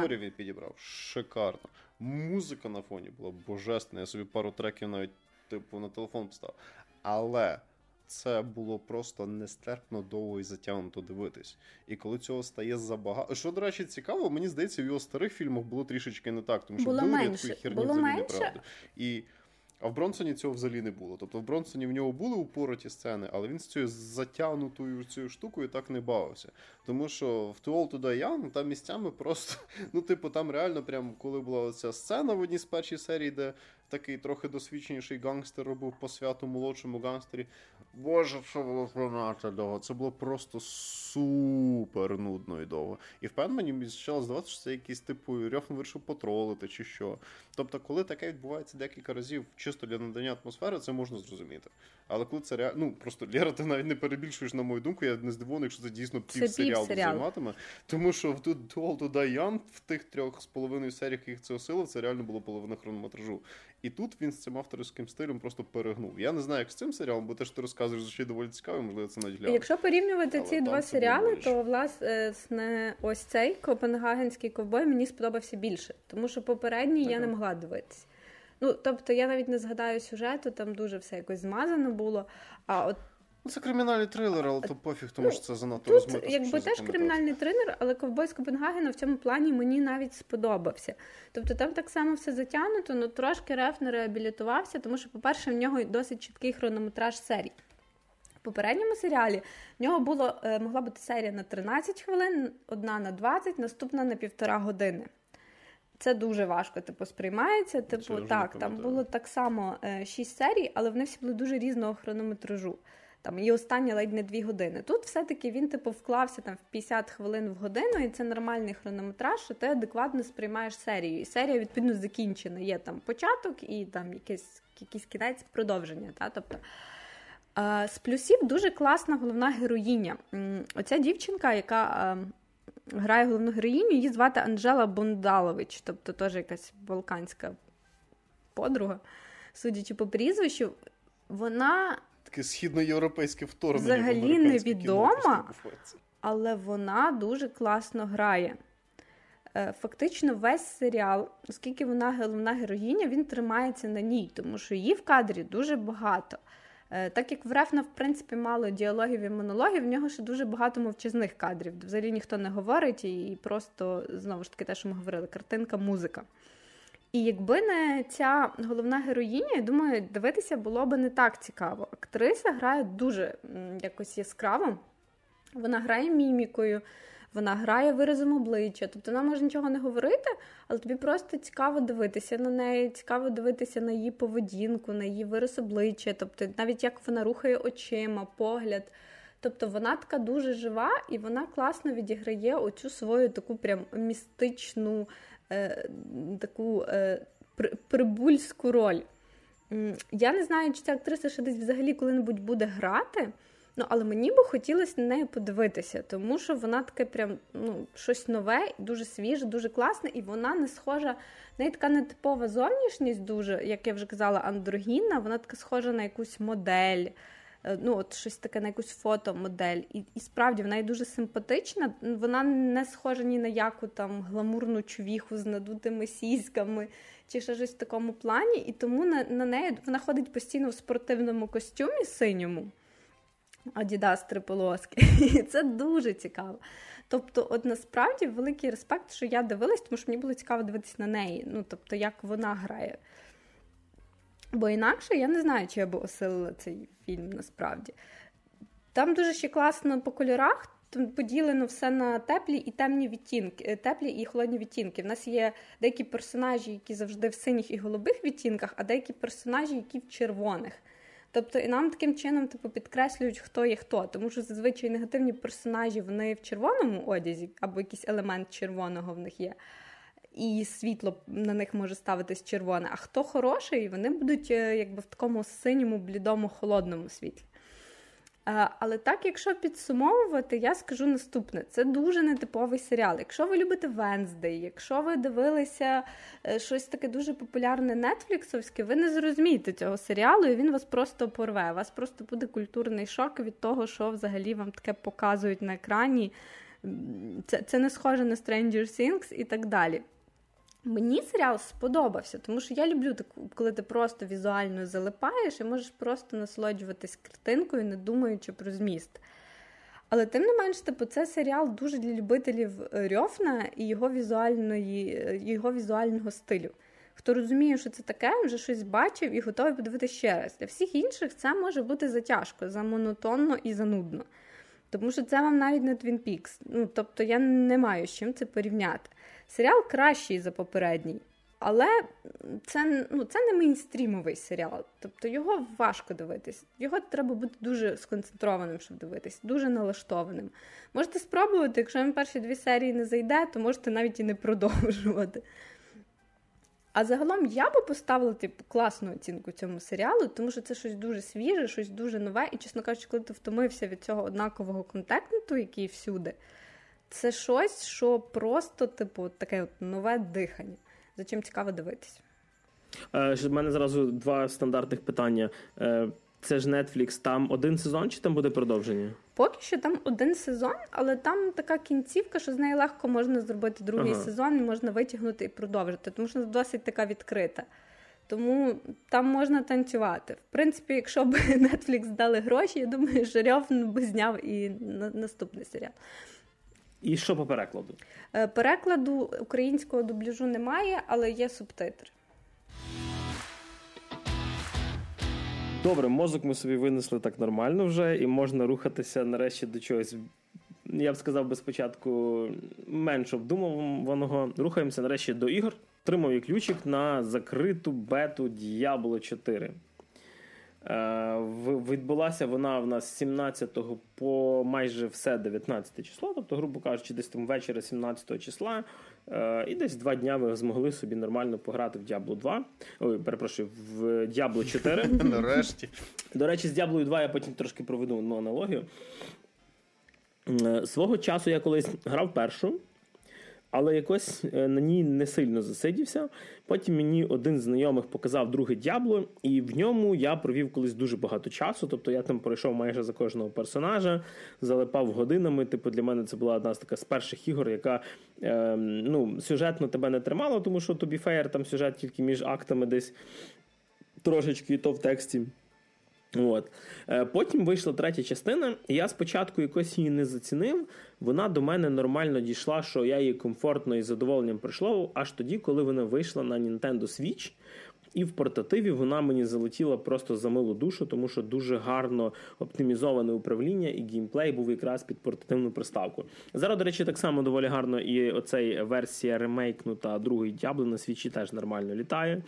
Акторів він підібрав шикарно. Музика на фоні була божественна. Я собі пару треків навіть типу на телефон поставив. Але це було просто нестерпно довго і затягнуто дивитись. І коли цього стає забагато. Що, до речі, цікаво, мені здається, в його старих філмах було трішечки не так, тому що було були менше. херні було взагалі менше. неправди. І а в Бронсоні цього взагалі не було. Тобто в Бронсоні в нього були упороті сцени, але він з цією затягнутою цією штукою так не бавився. Тому що в Old To Die Young там місцями просто, <laughs> ну, типу, там реально, прям коли була ця сцена в одній з перших серій, де такий трохи досвідченіший гангстер робив по святу молодшому гангстері. Боже, що було занадто довго. Це було просто супер нудно і довго. І в певному мені почало здаватися, що це якийсь типу Рьофн вирішив потролити чи що. Тобто, коли таке відбувається декілька разів чисто для надання атмосфери, це можна зрозуміти. Але коли це реально, ну просто Лєра, ти навіть не перебільшуєш, на мою думку, я не здивований, якщо це дійсно півсеріалу займатиме. Тому що в тут Die Young в тих трьох з половиною серіях, яких це осилив, це реально було половина хронометражу. І тут він з цим авторським стилем просто перегнув. Я не знаю, як з цим серіалом, бо те, що ти розказуєш, звучить доволі цікаво, можливо, це наділяє. Якщо порівнювати Але ці два серіали, то власне ось цей Копенгагенський ковбой мені сподобався більше, тому що попередній так. я не могла дивитися. Ну, тобто я навіть не згадаю сюжету, там дуже все якось змазано було. А от це кримінальний трилер, але то пофіг, тому ну, що це занадто розмито. Якби теж кримінальний трилер, але ковбой з Копенгагена в цьому плані мені навіть сподобався. Тобто там так само все затягнуто, ну трошки Реф не реабілітувався, тому що, по-перше, в нього досить чіткий хронометраж серій. В попередньому серіалі в нього було, е, могла бути серія на 13 хвилин, одна на 20, наступна на півтора години. Це дуже важко типу, сприймається. Типу, так, там було так само е, 6 серій, але вони всі були дуже різного хронометражу там і останні ледь не дві години. Тут все-таки він типу вклався там в 50 хвилин в годину, і це нормальний хронометраж, що ти адекватно сприймаєш серію. І серія відповідно закінчена. Є там початок і там якийсь якийсь кінець продовження. Та? Тобто, з плюсів дуже класна головна героїня. Оця дівчинка, яка грає головну героїню, її звати Анжела Бондалович, тобто теж якась балканська подруга, судячи по прізвищу, вона таке східноєвропейське вторгнення. Взагалі невідома, але вона дуже класно грає. Е, фактично, весь серіал, оскільки вона головна героїня, він тримається на ній, тому що її в кадрі дуже багато. Е, так як в Рефна, в принципі, мало діалогів і монологів, в нього ще дуже багато мовчазних кадрів. Взагалі ніхто не говорить, і просто знову ж таки те, що ми говорили, картинка, музика. І якби не ця головна героїня, я думаю, дивитися було би не так цікаво. Актриса грає дуже якось яскраво. Вона грає мімікою, вона грає виразом обличчя. Тобто вона може нічого не говорити, але тобі просто цікаво дивитися на неї, цікаво дивитися на її поведінку, на її вираз обличчя, тобто навіть як вона рухає очима, погляд. Тобто вона така дуже жива і вона класно відіграє оцю свою таку прям містичну е, таку е, прибульську роль. Я не знаю, чи ця актриса ще десь взагалі коли-небудь буде грати, ну, але мені би хотілося на неї подивитися, тому що вона таке прям ну, щось нове, дуже свіже, дуже класне, і вона не схожа, в неї така нетипова зовнішність, дуже, як я вже казала, андрогінна, вона така схожа на якусь модель. Е, ну, от щось таке на якусь фотомодель. І і справді вона є дуже симпатична. Вона не схожа ні на яку там гламурну чувіху з надутими сіськами чи ще щось в такому плані. І тому на, на неї вона ходить постійно в спортивному костюмі синьому. Адідас три полоски. І це дуже цікаво. Тобто, от насправді великий респект, що я дивилась, тому що мені було цікаво дивитися на неї. Ну, тобто, як вона грає. Бо інакше я не знаю, чи я би осилила цей фільм насправді. Там дуже ще класно по кольорах. Поділено все на теплі і темні відтінки, е, теплі і холодні відтінки. В нас є деякі персонажі, які завжди в синіх і голубих відтінках, а деякі персонажі, які в червоних. Тобто і нам таким чином типу, підкреслюють, хто є хто. Тому що зазвичай негативні персонажі вони в червоному одязі, або якийсь елемент червоного в них є. І світло на них може ставитись червоне. А хто хороший, вони будуть е, якби в такому синьому, блідому, холодному світлі. Е, але так, якщо підсумовувати, я скажу наступне: це дуже нетиповий серіал. Якщо ви любите Венздей, якщо ви дивилися е, щось таке дуже популярне нетфліксовське, ви не зрозумієте цього серіалу, і він вас просто порве. У вас просто буде культурний шок від того, що взагалі вам таке показують на екрані. Це, Це не схоже на Stranger Things і так далі. Мені серіал сподобався, тому що я люблю таку, коли ти просто візуально залипаєш і можеш просто насолоджуватись картинкою, не думаючи про зміст. Але тим не менш, типу, це серіал дуже для любителів Рьофна і його візуальної, його візуального стилю. Хто розуміє, що це таке, вже щось бачив і готовий подивитися ще раз. Для всіх інших це може бути затяжко, замонотонно і занудно. Тому що це вам навіть не Twin Peaks. Ну, Тобто я не маю з чим це порівняти. Серіал кращий за попередній, але це ну, це не мейнстрімовий серіал. Тобто його важко дивитись. Його треба бути дуже сконцентрованим, щоб дивитись, дуже налаштованим. Можете спробувати, якщо вам перші дві серії не зайде, то можете навіть і не продовжувати. А загалом я би поставила типу, класну оцінку цьому серіалу, тому що це щось дуже свіже, щось дуже нове. І, чесно кажучи, коли ти втомився від цього однакового контенту, який всюди, це щось, що просто, типу, таке от нове дихання. За чим цікаво дивитися. Е, У мене зразу два стандартних питання. Це ж Netflix, там один сезон чи там буде продовження? Поки що там один сезон, але там така кінцівка, що з неї легко можна зробити другий ага. сезон, і можна витягнути і продовжити, тому що досить така відкрита. Тому там можна танцювати. В принципі, якщо б <laughs> Netflix дали гроші, я думаю, Жарьов би зняв і наступний серіал. І що по перекладу? Е, перекладу українського дубляжу немає, але є субтитри. Добре, мозок ми собі винесли так нормально вже, і можна рухатися нарешті до чогось. Я б сказав би спочатку менш обдумуваного. Рухаємося нарешті до ігор. Тримав ключик на закриту бету Diablo 4. Е, відбулася вона в нас з 17 по майже все 19 число, тобто, грубо кажучи, десь там ввечері 17 числа. Е, і десь два дня ви змогли собі нормально пограти в Diablo 2. Ой, перепрошую, в Diablo 4. <laughs> Нарешті. До речі, з Diablo 2 я потім трошки проведу одну аналогію. Е, свого часу я колись грав першу але якось е, на ній не сильно засидівся. Потім мені один з знайомих показав друге дябло, і в ньому я провів колись дуже багато часу. Тобто я там пройшов майже за кожного персонажа, залипав годинами. Типу, для мене це була одна з така з перших ігор, яка е, ну, сюжетно тебе не тримала, тому що тобі феєр там сюжет тільки між актами десь трошечки і то в тексті. От. Е, потім вийшла третя частина, і я спочатку якось її не зацінив. Вона до мене нормально дійшла, що я її комфортно і задоволенням пройшла, аж тоді, коли вона вийшла на Nintendo Switch. І в портативі вона мені залетіла просто за милу душу, тому що дуже гарно оптимізоване управління, і геймплей був якраз під портативну приставку. Зараз, до речі, так само доволі гарно і оцей версія ремейкнута другий Diablo на свічі теж нормально літає.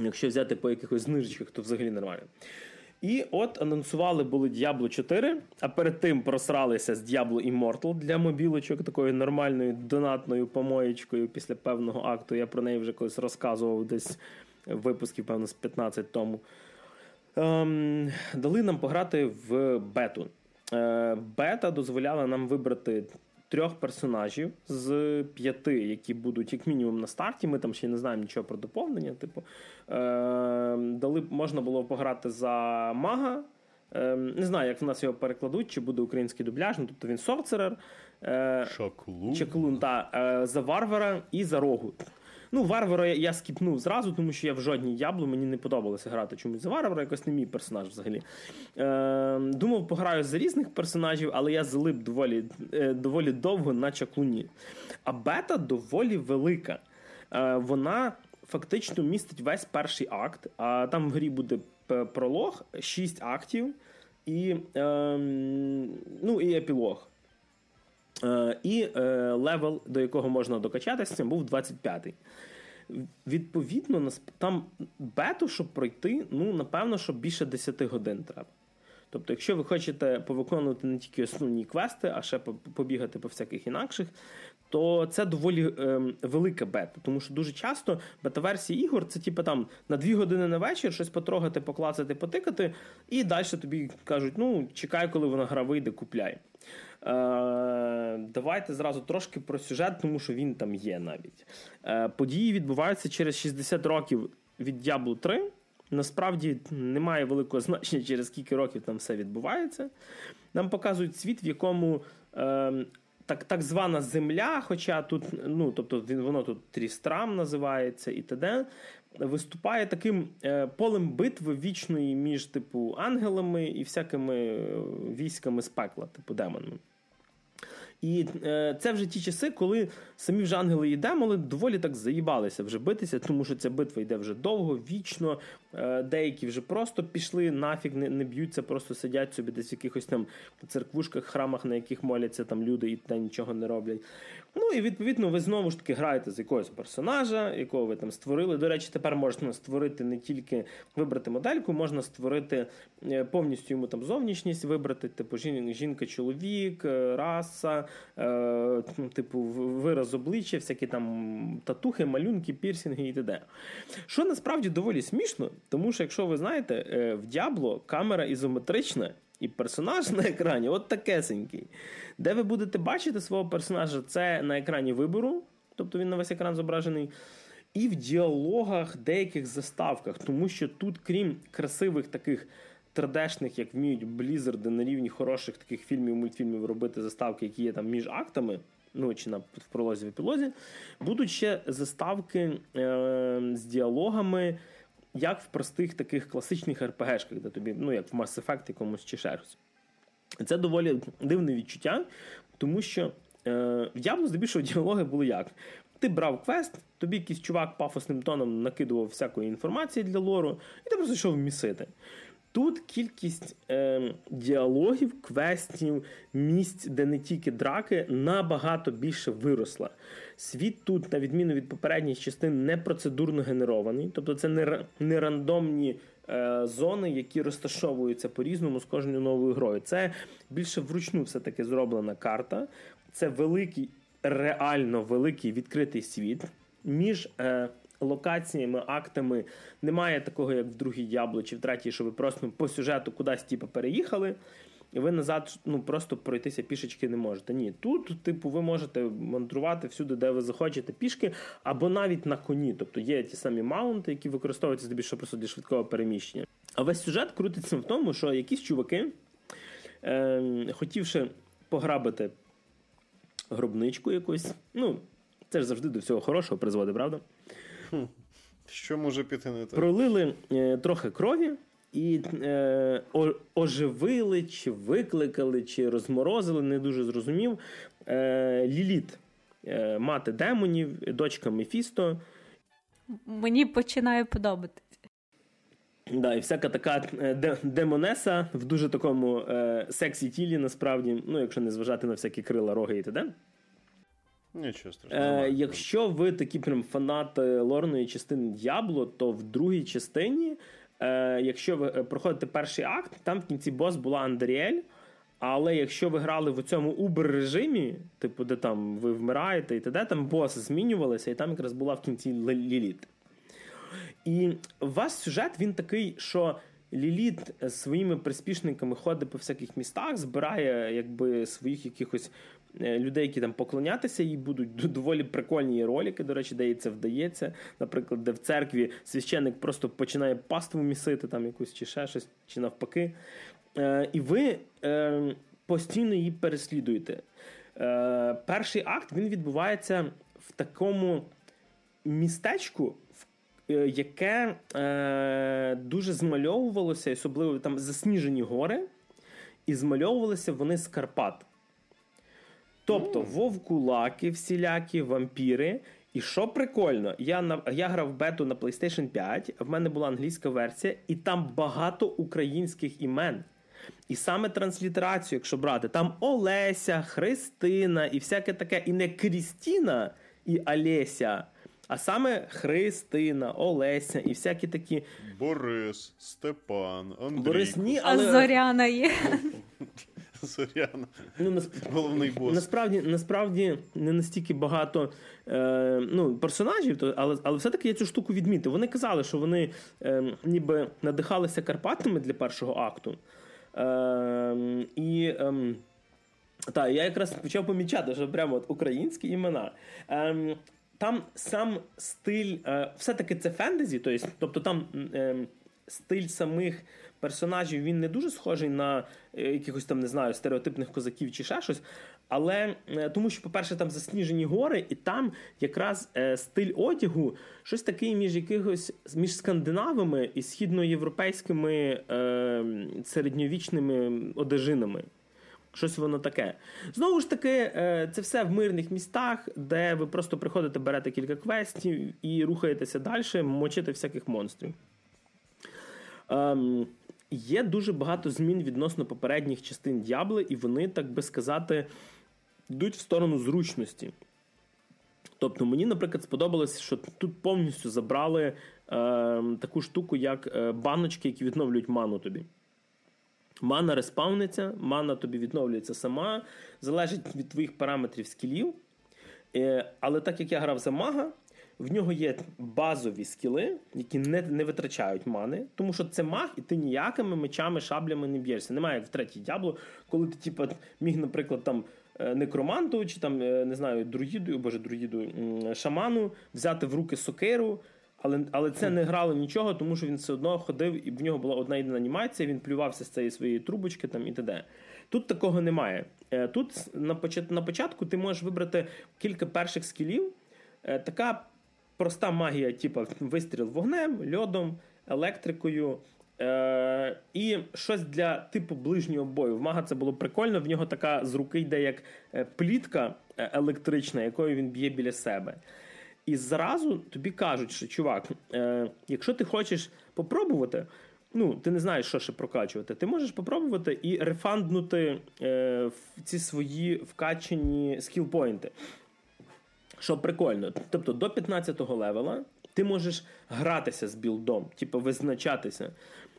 Якщо взяти по якихось знижечках, то взагалі нормально. І от анонсували були Diablo 4, а перед тим просралися з Diablo Immortal для мобілочок, такою нормальною донатною помоєчкою після певного акту. Я про неї вже колись розказував десь в випусків, певно, з 15 тому. Ем, Дали нам пограти в бету. Е, Бета дозволяла нам вибрати трьох персонажів з п'яти, які будуть як мінімум на старті. Ми там ще не знаємо нічого про доповнення. Типу, е, дали можна було пограти за мага. Е, не знаю, як в нас його перекладуть, чи буде український дубляж, ну тобто він сорцерер. Е, Шаклун. Чаклун, та, е, за варвара і за рогу. Ну, варвара я скіпнув зразу, тому що я в жодній яблу мені не подобалося грати чомусь за варвара, якось не мій персонаж взагалі. Е, Думав, пограю за різних персонажів, але я залип доволі е, доволі довго на чаклуні. А бета доволі велика. Е, Вона фактично містить весь перший акт, а там в грі буде пролог, 6 актів і, е, ну, і епілог. Е, і е, level, до якого можна докачатися, був 25-й. Відповідно, там бету, щоб пройти, ну, напевно, що більше 10 годин треба. Тобто, якщо ви хочете повиконувати не тільки основні квести, а ще побігати по всяких інакших, то це доволі е, велика бета. Тому що дуже часто бета-версії ігор це типу там на 2 години на вечір щось потрогати, поклацати, потикати, і далі тобі кажуть: ну, чекай, коли вона гра вийде, купляй. Е, Давайте зразу трошки про сюжет, тому що він там є навіть. Е, Події відбуваються через 60 років від Diablo 3. Насправді немає великого значення, через скільки років там все відбувається. Нам показують світ, в якому е, так так звана земля, хоча тут, ну тобто воно тут Трістрам називається і т.д., виступає таким е, полем битви вічної між типу ангелами і всякими е, військами з пекла, типу демонами. І е, це вже ті часи, коли самі вже ангели і демони доволі так заїбалися вже битися, тому що ця битва йде вже довго, вічно. Е, деякі вже просто пішли, нафіг не не б'ються, просто сидять собі десь в якихось там церквушках, храмах, на яких моляться там люди і та нічого не роблять. Ну і відповідно ви знову ж таки граєте з якогось персонажа, якого ви там створили. До речі, тепер можна створити не тільки вибрати модельку, можна створити е, повністю йому там зовнішність, вибрати, типу, жінка, чоловік, е, раса, е, типу, вираз обличчя, всякі там татухи, малюнки, пірсінги і т.д. Що насправді доволі смішно, тому що, якщо ви знаєте, в Дябло камера ізометрична. І персонаж <laughs> на екрані от такесенький. Де ви будете бачити свого персонажа, це на екрані вибору, тобто він на весь екран зображений, і в діалогах, деяких заставках, тому що тут, крім красивих таких традешних, як вміють Блізарди на рівні хороших таких фільмів, мультфільмів робити заставки, які є там між актами. Ну, чи на в пролозі в епілозі, будуть ще заставки е, з діалогами, як в простих таких класичних РПГшках, де тобі, ну, як в Mass Effect якомусь чи щось. Це доволі дивне відчуття, тому що е, в Diablo здебільшого діалоги були як? Ти брав квест, тобі якийсь чувак пафосним тоном накидував всякої інформації для лору, і ти просто йшов місити. Тут кількість е, діалогів, квестів, місць, де не тільки драки, набагато більше виросла. Світ тут, на відміну від попередніх частин, не процедурно генерований, тобто це не не рандомні е, зони, які розташовуються по-різному з кожною новою грою. Це більше вручну все-таки зроблена карта. Це великий, реально великий відкритий світ. Між е, локаціями, актами немає такого, як в другій Діабло чи в третій, що ви просто по сюжету кудись типу, переїхали. І ви назад ну, просто пройтися пішечки не можете. Ні, тут, типу, ви можете мандрувати всюди, де ви захочете пішки, або навіть на коні. Тобто є ті самі маунти, які використовуються здебільшого просто для швидкого переміщення. А весь сюжет крутиться в тому, що якісь чуваки, е, хотівши пограбити гробничку якусь, ну, це ж завжди до всього хорошого призводить, правда? Що може піти не так? Пролили е, трохи крові і е, оживили, чи викликали, чи розморозили, не дуже зрозумів. Е, Ліліт, е, мати демонів, дочка Мефісто. Мені починає подобатися. Да, І всяка така е, демонеса в дуже такому е, сексі тілі, насправді, ну, якщо не зважати на всякі крила, роги і т.д. Нічого страшного. Е, Якщо ви такі прям фанати лорної частини Д'ябло, то в другій частині, е, якщо ви е, проходите перший акт, там в кінці бос була Андріель. Але якщо ви грали в цьому убер режимі, типу, де там ви вмираєте і т.д., там бос змінювалися, і там якраз була в кінці Ліліт. І у вас сюжет він такий, що Ліліт своїми приспішниками ходить по всяких містах, збирає якби своїх якихось людей, які там поклонятися їй будуть доволі прикольні ролики, до речі, де їй це вдається. Наприклад, де в церкві священник просто починає паству місити, там якусь чи ще щось, чи навпаки. Е, і ви е, постійно її переслідуєте. Перший акт він відбувається в такому містечку, е, яке е, дуже змальовувалося, особливо там засніжені гори, і змальовувалися вони з Карпат. Тобто вовкулаки, всілякі вампіри. І що прикольно, я на я грав бету на PlayStation 5, в мене була англійська версія, і там багато українських імен. І саме транслітерацію, якщо брати, там Олеся, Христина і всяке таке, і не Крістіна і Олеся, а саме Христина, Олеся і всякі такі. Борис, Степан, Андрій. Борис ні, але... А Зоряна є. <laughs> Зоряна. Ну, насп... Головний бос. Насправді насправді не настільки багато е, ну, персонажів, то, але але все-таки я цю штуку відмітив. Вони казали, що вони е, ніби надихалися Карпатами для першого акту. Е, і е, та, я якраз почав помічати, що прямо от українські імена. Е, там сам стиль, е, все-таки це фентезі, тобто там ем, стиль самих персонажів він не дуже схожий на е, якихось там, не знаю, стереотипних козаків чи ще щось. Але е, тому, що, по-перше, там засніжені гори, і там якраз е, стиль одягу щось таке між якихось між скандинавами і східноєвропейськими е, середньовічними одежинами. Щось воно таке. Знову ж таки, це все в мирних містах, де ви просто приходите, берете кілька квестів і рухаєтеся далі, мочити всяких монстрів. Ем, Є дуже багато змін відносно попередніх частин Д'ябли, і вони, так би сказати, йдуть в сторону зручності. Тобто, мені, наприклад, сподобалося, що тут повністю забрали е, таку штуку, як е, баночки, які відновлюють ману тобі. Мана респауниться, мана тобі відновлюється сама, залежить від твоїх параметрів скілів. Е, але так як я грав за мага, в нього є базові скіли, які не не витрачають мани, тому що це маг, і ти ніякими мечами, шаблями не б'єшся. Немає як в третій дябло, коли ти, типу, міг, наприклад, там. Е, некроманту чи там, е, не знаю, друїду, боже, друїду, шаману, взяти в руки сокиру, але але це не грало нічого, тому що він все одно ходив, і в нього була одна єдина анімація, він плювався з цієї своєї трубочки там і т.д. Тут такого немає. Е, тут на початку ти можеш вибрати кілька перших скілів. Така проста магія, типу вистріл вогнем, льодом, електрикою. Е, І щось для типу ближнього бою. В мага це було прикольно. В нього така з руки йде як е, плітка е, електрична, якою він б'є біля себе. І зразу тобі кажуть, що чувак, е, якщо ти хочеш попробувати, ну ти не знаєш, що ще прокачувати, ти можеш попробувати і рефанднути е, ці свої вкачені скілпойнти. Що прикольно, тобто до 15-го левела ти можеш гратися з білдом, типу визначатися,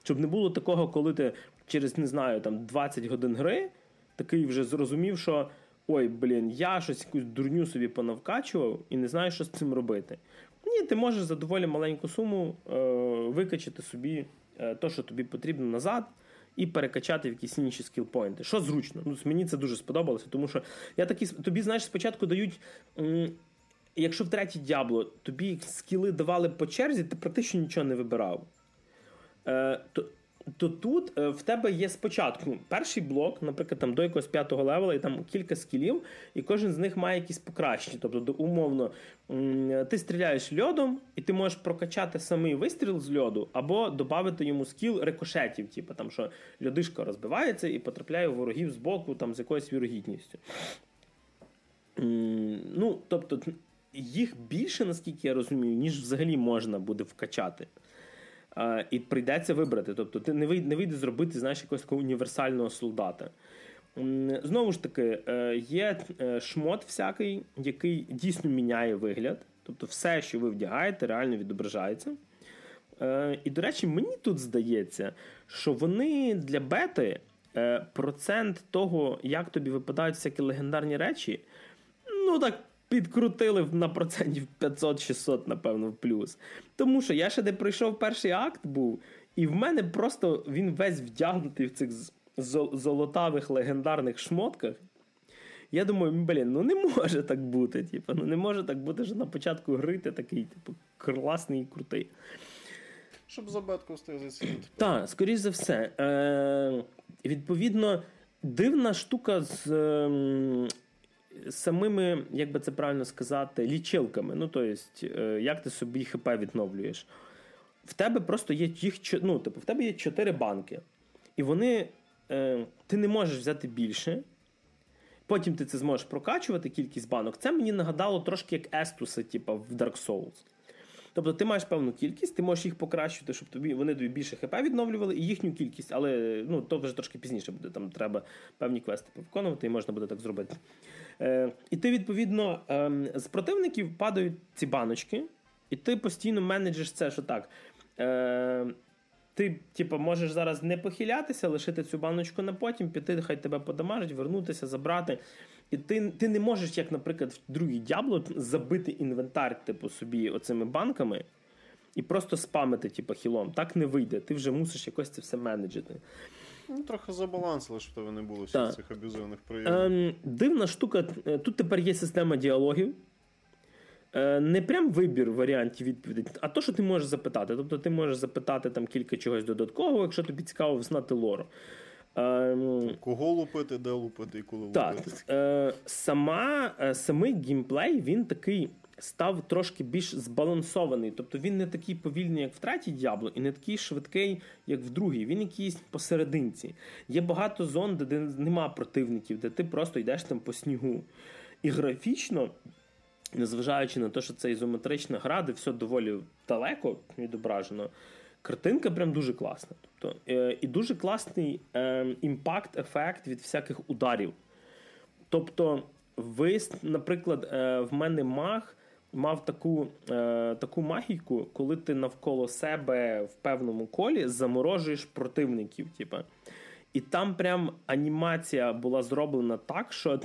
щоб не було такого, коли ти через не знаю там 20 годин гри такий вже зрозумів, що ой, блін, я щось якусь дурню собі понавкачував і не знаю, що з цим робити. Ні, ти можеш за доволі маленьку суму е, викачати собі е, то, що тобі потрібно назад. І перекачати в якісь інші скілпойнти. Що зручно. Ну, Мені це дуже сподобалося, тому що я такі тобі, знаєш, спочатку дають якщо в третій дябло тобі скіли давали по черзі, ти практично нічого не вибирав. Е, то то тут е, в тебе є спочатку перший блок, наприклад, там до якогось п'ятого левела, і там кілька скілів, і кожен з них має якісь покращення. Тобто, умовно, ти стріляєш льодом, і ти можеш прокачати самий вистріл з льоду, або додати йому скіл рикошетів, типу там, що льодишка розбивається і потрапляє в ворогів з боку там, з якоюсь вірогідністю. Ну, тобто, їх більше, наскільки я розумію, ніж взагалі можна буде вкачати. І прийдеться вибрати. Тобто, ти не вийде, не вийде зробити знаєш, якогось такого універсального солдата. Знову ж таки, е, є е, шмот всякий, який дійсно міняє вигляд. Тобто, все, що ви вдягаєте, реально відображається. Е, і, до речі, мені тут здається, що вони для бети процент того, як тобі випадають всякі легендарні речі, ну так підкрутили на процентів 500-600, напевно, в плюс. Тому що я ще не пройшов перший акт був, і в мене просто він весь вдягнутий в цих золотавих легендарних шмотках. Я думаю, блін, ну не може так бути. Типу, ну не може так бути, що на початку гри ти такий, типу, класний і крутий. Щоб за батько встиг зацінити. Так, скоріш за все. Е, Відповідно, дивна штука з. Е, самими, як би це правильно сказати, лічилками. Ну, тобто, як ти собі ХП відновлюєш. В тебе просто є їх ну, типу, в тебе є чотири банки. І вони. Е, Ти не можеш взяти більше. Потім ти це зможеш прокачувати кількість банок. Це мені нагадало трошки як Естуса, типу, в Dark Souls. Тобто ти маєш певну кількість, ти можеш їх покращити, щоб тобі вони тобі більше ХП відновлювали і їхню кількість, але ну, то вже трошки пізніше буде. Там треба певні квести виконувати, і можна буде так зробити. Е, І ти, відповідно, е, з противників падають ці баночки, і ти постійно менеджиш це, що так. Е, ти, типу, можеш зараз не похилятися, лишити цю баночку на потім, піти, хай тебе подамажить, вернутися, забрати. І ти ти не можеш, як, наприклад, в другій дябло забити інвентар, типу, собі оцими банками і просто спамити, типу, хілом. Так не вийде. Ти вже мусиш якось це все менеджити. Ну, Трохи забалансили, щоб тебе не було всіх цих аб'юзивних проявів. Ем, Дивна штука. Е, тут тепер є система діалогів. Е, не прям вибір варіантів відповідей, а то, що ти можеш запитати. Тобто ти можеш запитати там кілька чогось додаткового, якщо тобі цікаво знати лору. Ем, Кого лупити, де лупити і коли так, лупити. Е, сама, е, Самий геймплей він такий став трошки більш збалансований. Тобто він не такий повільний, як в третій Діабло, і не такий швидкий, як в другій. Він якийсь посерединці. Є багато зон, де нема противників, де ти просто йдеш там по снігу. І графічно незважаючи на те, що це ізометрична гра, де все доволі далеко відображено, картинка прям дуже класна. Тобто, е, І дуже класний е, impact-ефект від всяких ударів. Тобто, ви, наприклад, е, в мене маг. Мав таку таку магіку, коли ти навколо себе в певному колі заморожуєш противників. Типу. І там прям анімація була зроблена так, що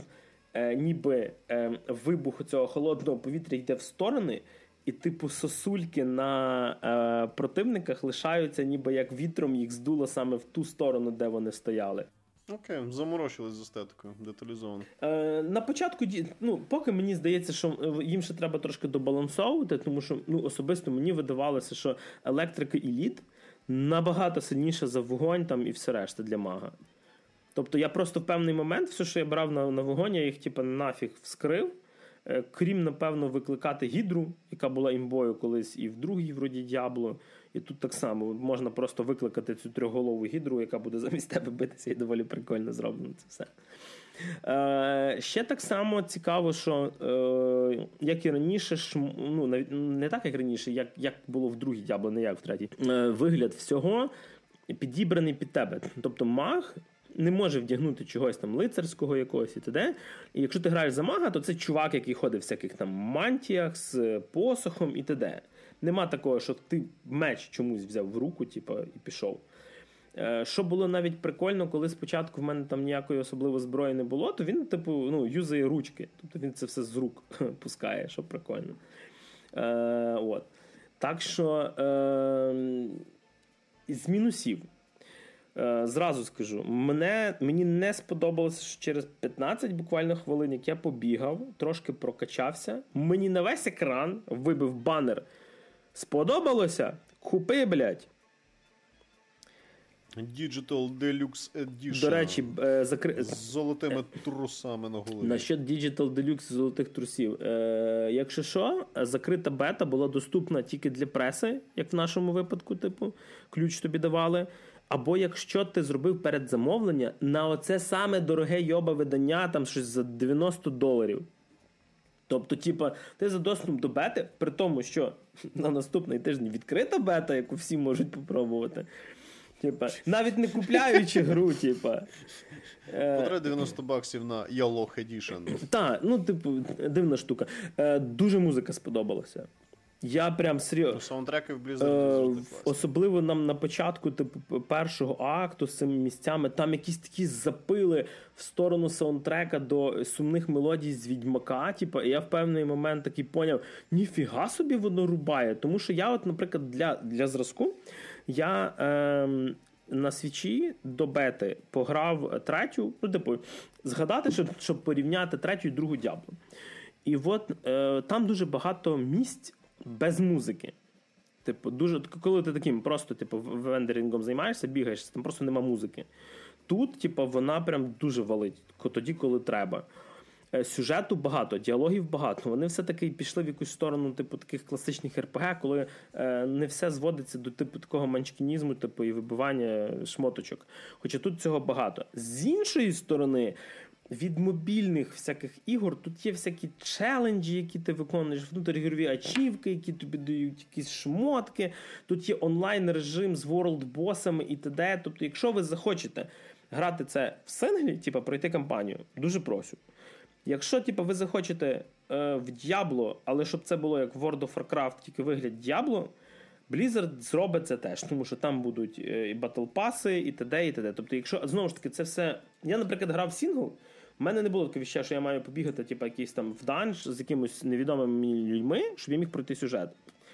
е, ніби е, вибух цього холодного повітря йде в сторони, і, типу, сосульки на е, противниках лишаються, ніби як вітром їх здуло саме в ту сторону, де вони стояли. Окей, заморочились з естетикою, деталізовано. Е, На початку ну, поки мені здається, що е, їм ще треба трошки добалансовувати, тому що ну, особисто мені видавалося, що електрика і лід набагато сильніша за вогонь там і все решта для мага. Тобто я просто в певний момент, все, що я брав на на вогонь, я їх типу, нафіг вскрив. Е, крім, напевно, викликати гідру, яка була імбою колись і в другій, вроді дябло. І тут так само можна просто викликати цю трьохголову гідру, яка буде замість тебе битися, і доволі прикольно зроблено це все. Е, Ще так само цікаво, що е, як і раніше, шм, ну, не так, як раніше, як як було в другій дябло, не як в третій, е, вигляд всього підібраний під тебе. Тобто маг не може вдягнути чогось там лицарського якогось і т.д. І якщо ти граєш за мага, то це чувак, який ходить в всяких там мантіях з посохом і т.д. Нема такого, що ти меч чомусь взяв в руку, типу, і пішов. Е, що було навіть прикольно, коли спочатку в мене там ніякої особливої зброї не було, то він, типу, ну, юзає ручки. Тобто він це все з рук <laughs> пускає, що прикольно. Е, от. Так що е, з мінусів. Е, зразу скажу, мене, мені не сподобалося що через 15 буквально хвилин, як я побігав, трошки прокачався. Мені на весь екран вибив банер. Сподобалося? Купи, блядь. Digital Deluxe Edition. До речі, е, закри... з золотими трусами на голові. Насчет Digital Deluxe золотих трусів. Е, Якщо що, закрита бета була доступна тільки для преси, як в нашому випадку, типу, ключ тобі давали. Або якщо ти зробив передзамовлення на оце саме дороге йоба видання, там щось за 90 доларів. Тобто, типа, ти за доступ до бети, при тому, що <laughs> на наступний тиждень відкрита бета, яку всі можуть попробувати. Типа, навіть не купляючи гру, типа. Котре 90 баксів на Yalloch Edition. Так, ну, типу, дивна штука. Е, Дуже музика сподобалася. Я прям серйозно. Саундтреки в Blizzard е, Особливо нам на початку типу, першого акту з цими місцями там якісь такі запили в сторону саундтрека до сумних мелодій з відьмака. Типу, і я в певний момент такий поняв: ніфіга собі воно рубає. Тому що я, от, наприклад, для для зразку я. Е, на свічі до бети пограв третю, ну, типу, згадати, щоб щоб порівняти третю і другу дяблу. І от е, там дуже багато місць без музики. Типу, дуже, коли ти таким просто типу, вендерінгом займаєшся, бігаєш, там просто нема музики. Тут, типу, вона прям дуже валить тоді, коли треба. Е, сюжету багато, діалогів багато. Вони все-таки пішли в якусь сторону, типу, таких класичних РПГ, коли е, не все зводиться до типу такого манчкінізму, типу, і вибивання шмоточок. Хоча тут цього багато. З іншої сторони. Від мобільних всяких ігор тут є всякі челенджі, які ти виконуєш, внутрігрові ачівки, які тобі дають якісь шмотки. Тут є онлайн режим з world boss ами і т.д. Тобто, якщо ви захочете грати це в синглі, типу пройти кампанію, дуже прошу. Якщо типу, ви захочете е, в Diablo, але щоб це було як World of Warcraft, тільки вигляд Diablo, Blizzard зробить це теж, тому що там будуть е, і battle pass и, і т.д. і т.д. Тобто, якщо знову ж таки це все. Я, наприклад, грав сінгл. У мене не було таке віща, що я маю побігати, типу, якийсь там в данж з якимось невідомими людьми, щоб я міг пройти сюжет.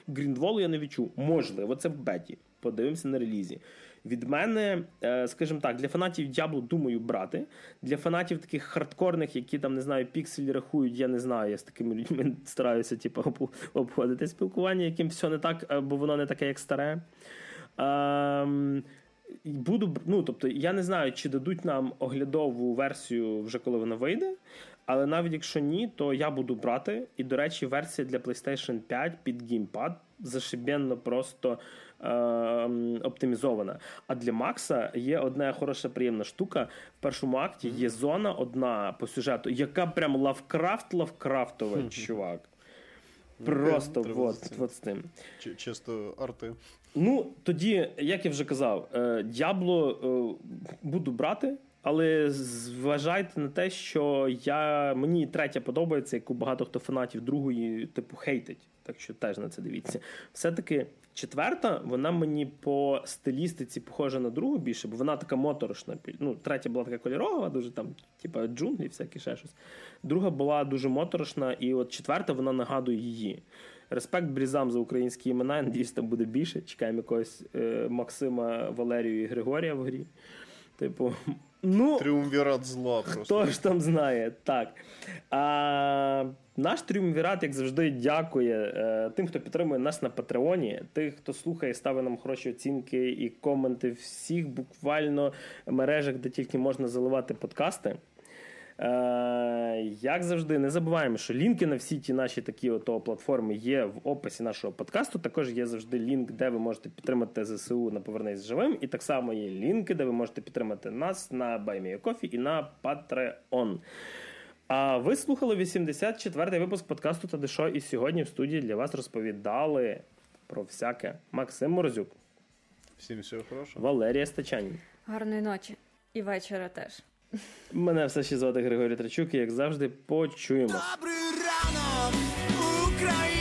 Гріндволу я не відчув. Можливо, це в беті. Подивимося на релізі. Від мене, е, скажімо так, для фанатів Дяблу думаю брати. Для фанатів таких хардкорних, які там не знаю, пікселі рахують, я не знаю. Я з такими людьми <laughs> стараюся типу, обходити спілкування, яким все не так, е, бо воно не таке, як старе. Ем, буду, ну, тобто, Я не знаю, чи дадуть нам оглядову версію вже коли вона вийде. Але навіть якщо ні, то я буду брати. І, до речі, версія для PlayStation 5 під геймпад зашибенно просто е, оптимізована. А для Макса є одна хороша приємна штука. В першому акті є зона одна по сюжету, яка прям лавкрафт лавкрафтова, <laughs> чувак. Просто ну, от, от з тим. Чисто арти. Ну, тоді, як я вже казав, Дябло е, буду брати. Але зважайте на те, що я мені третя подобається, яку багато хто фанатів другої, типу, хейтить. Так що теж на це дивіться. Все-таки четверта, вона мені по стилістиці похожа на другу більше, бо вона така моторошна. Ну, Третя була така кольорова, дуже там, типу, джунглі, всякі ще щось. Друга була дуже моторошна, і от четверта вона нагадує її. Респект брізам за українські імена. Надіюсь, там буде більше. Чекаємо якогось е, Максима, Валерію і Григорія в грі. Типу, ну, Тріумвірат зла. просто. Хто ж там знає? Так. А, Наш тріумвірат, як завжди, дякує е, тим, хто підтримує нас на Патреоні, тих, хто слухає, ставить нам хороші оцінки і коменти всіх буквально мережах, де тільки можна заливати подкасти. Е, Як завжди, не забуваємо, що лінки на всі ті наші такі ото платформи є в описі нашого подкасту. Також є завжди лінк, де ви можете підтримати ЗСУ на Повернись живим. І так само є лінки, де ви можете підтримати нас на BuyMeACoffee і на Patreon. А ви слухали 84-й випуск подкасту та Дешо, і сьогодні в студії для вас розповідали про всяке Максим Морозюк. Всім всього хорошого. Валерія Стачанін. Гарної ночі і вечора теж. Мене все ще звати Григорій Трачук. і як завжди, почуємо. Добрий ранок, Україна!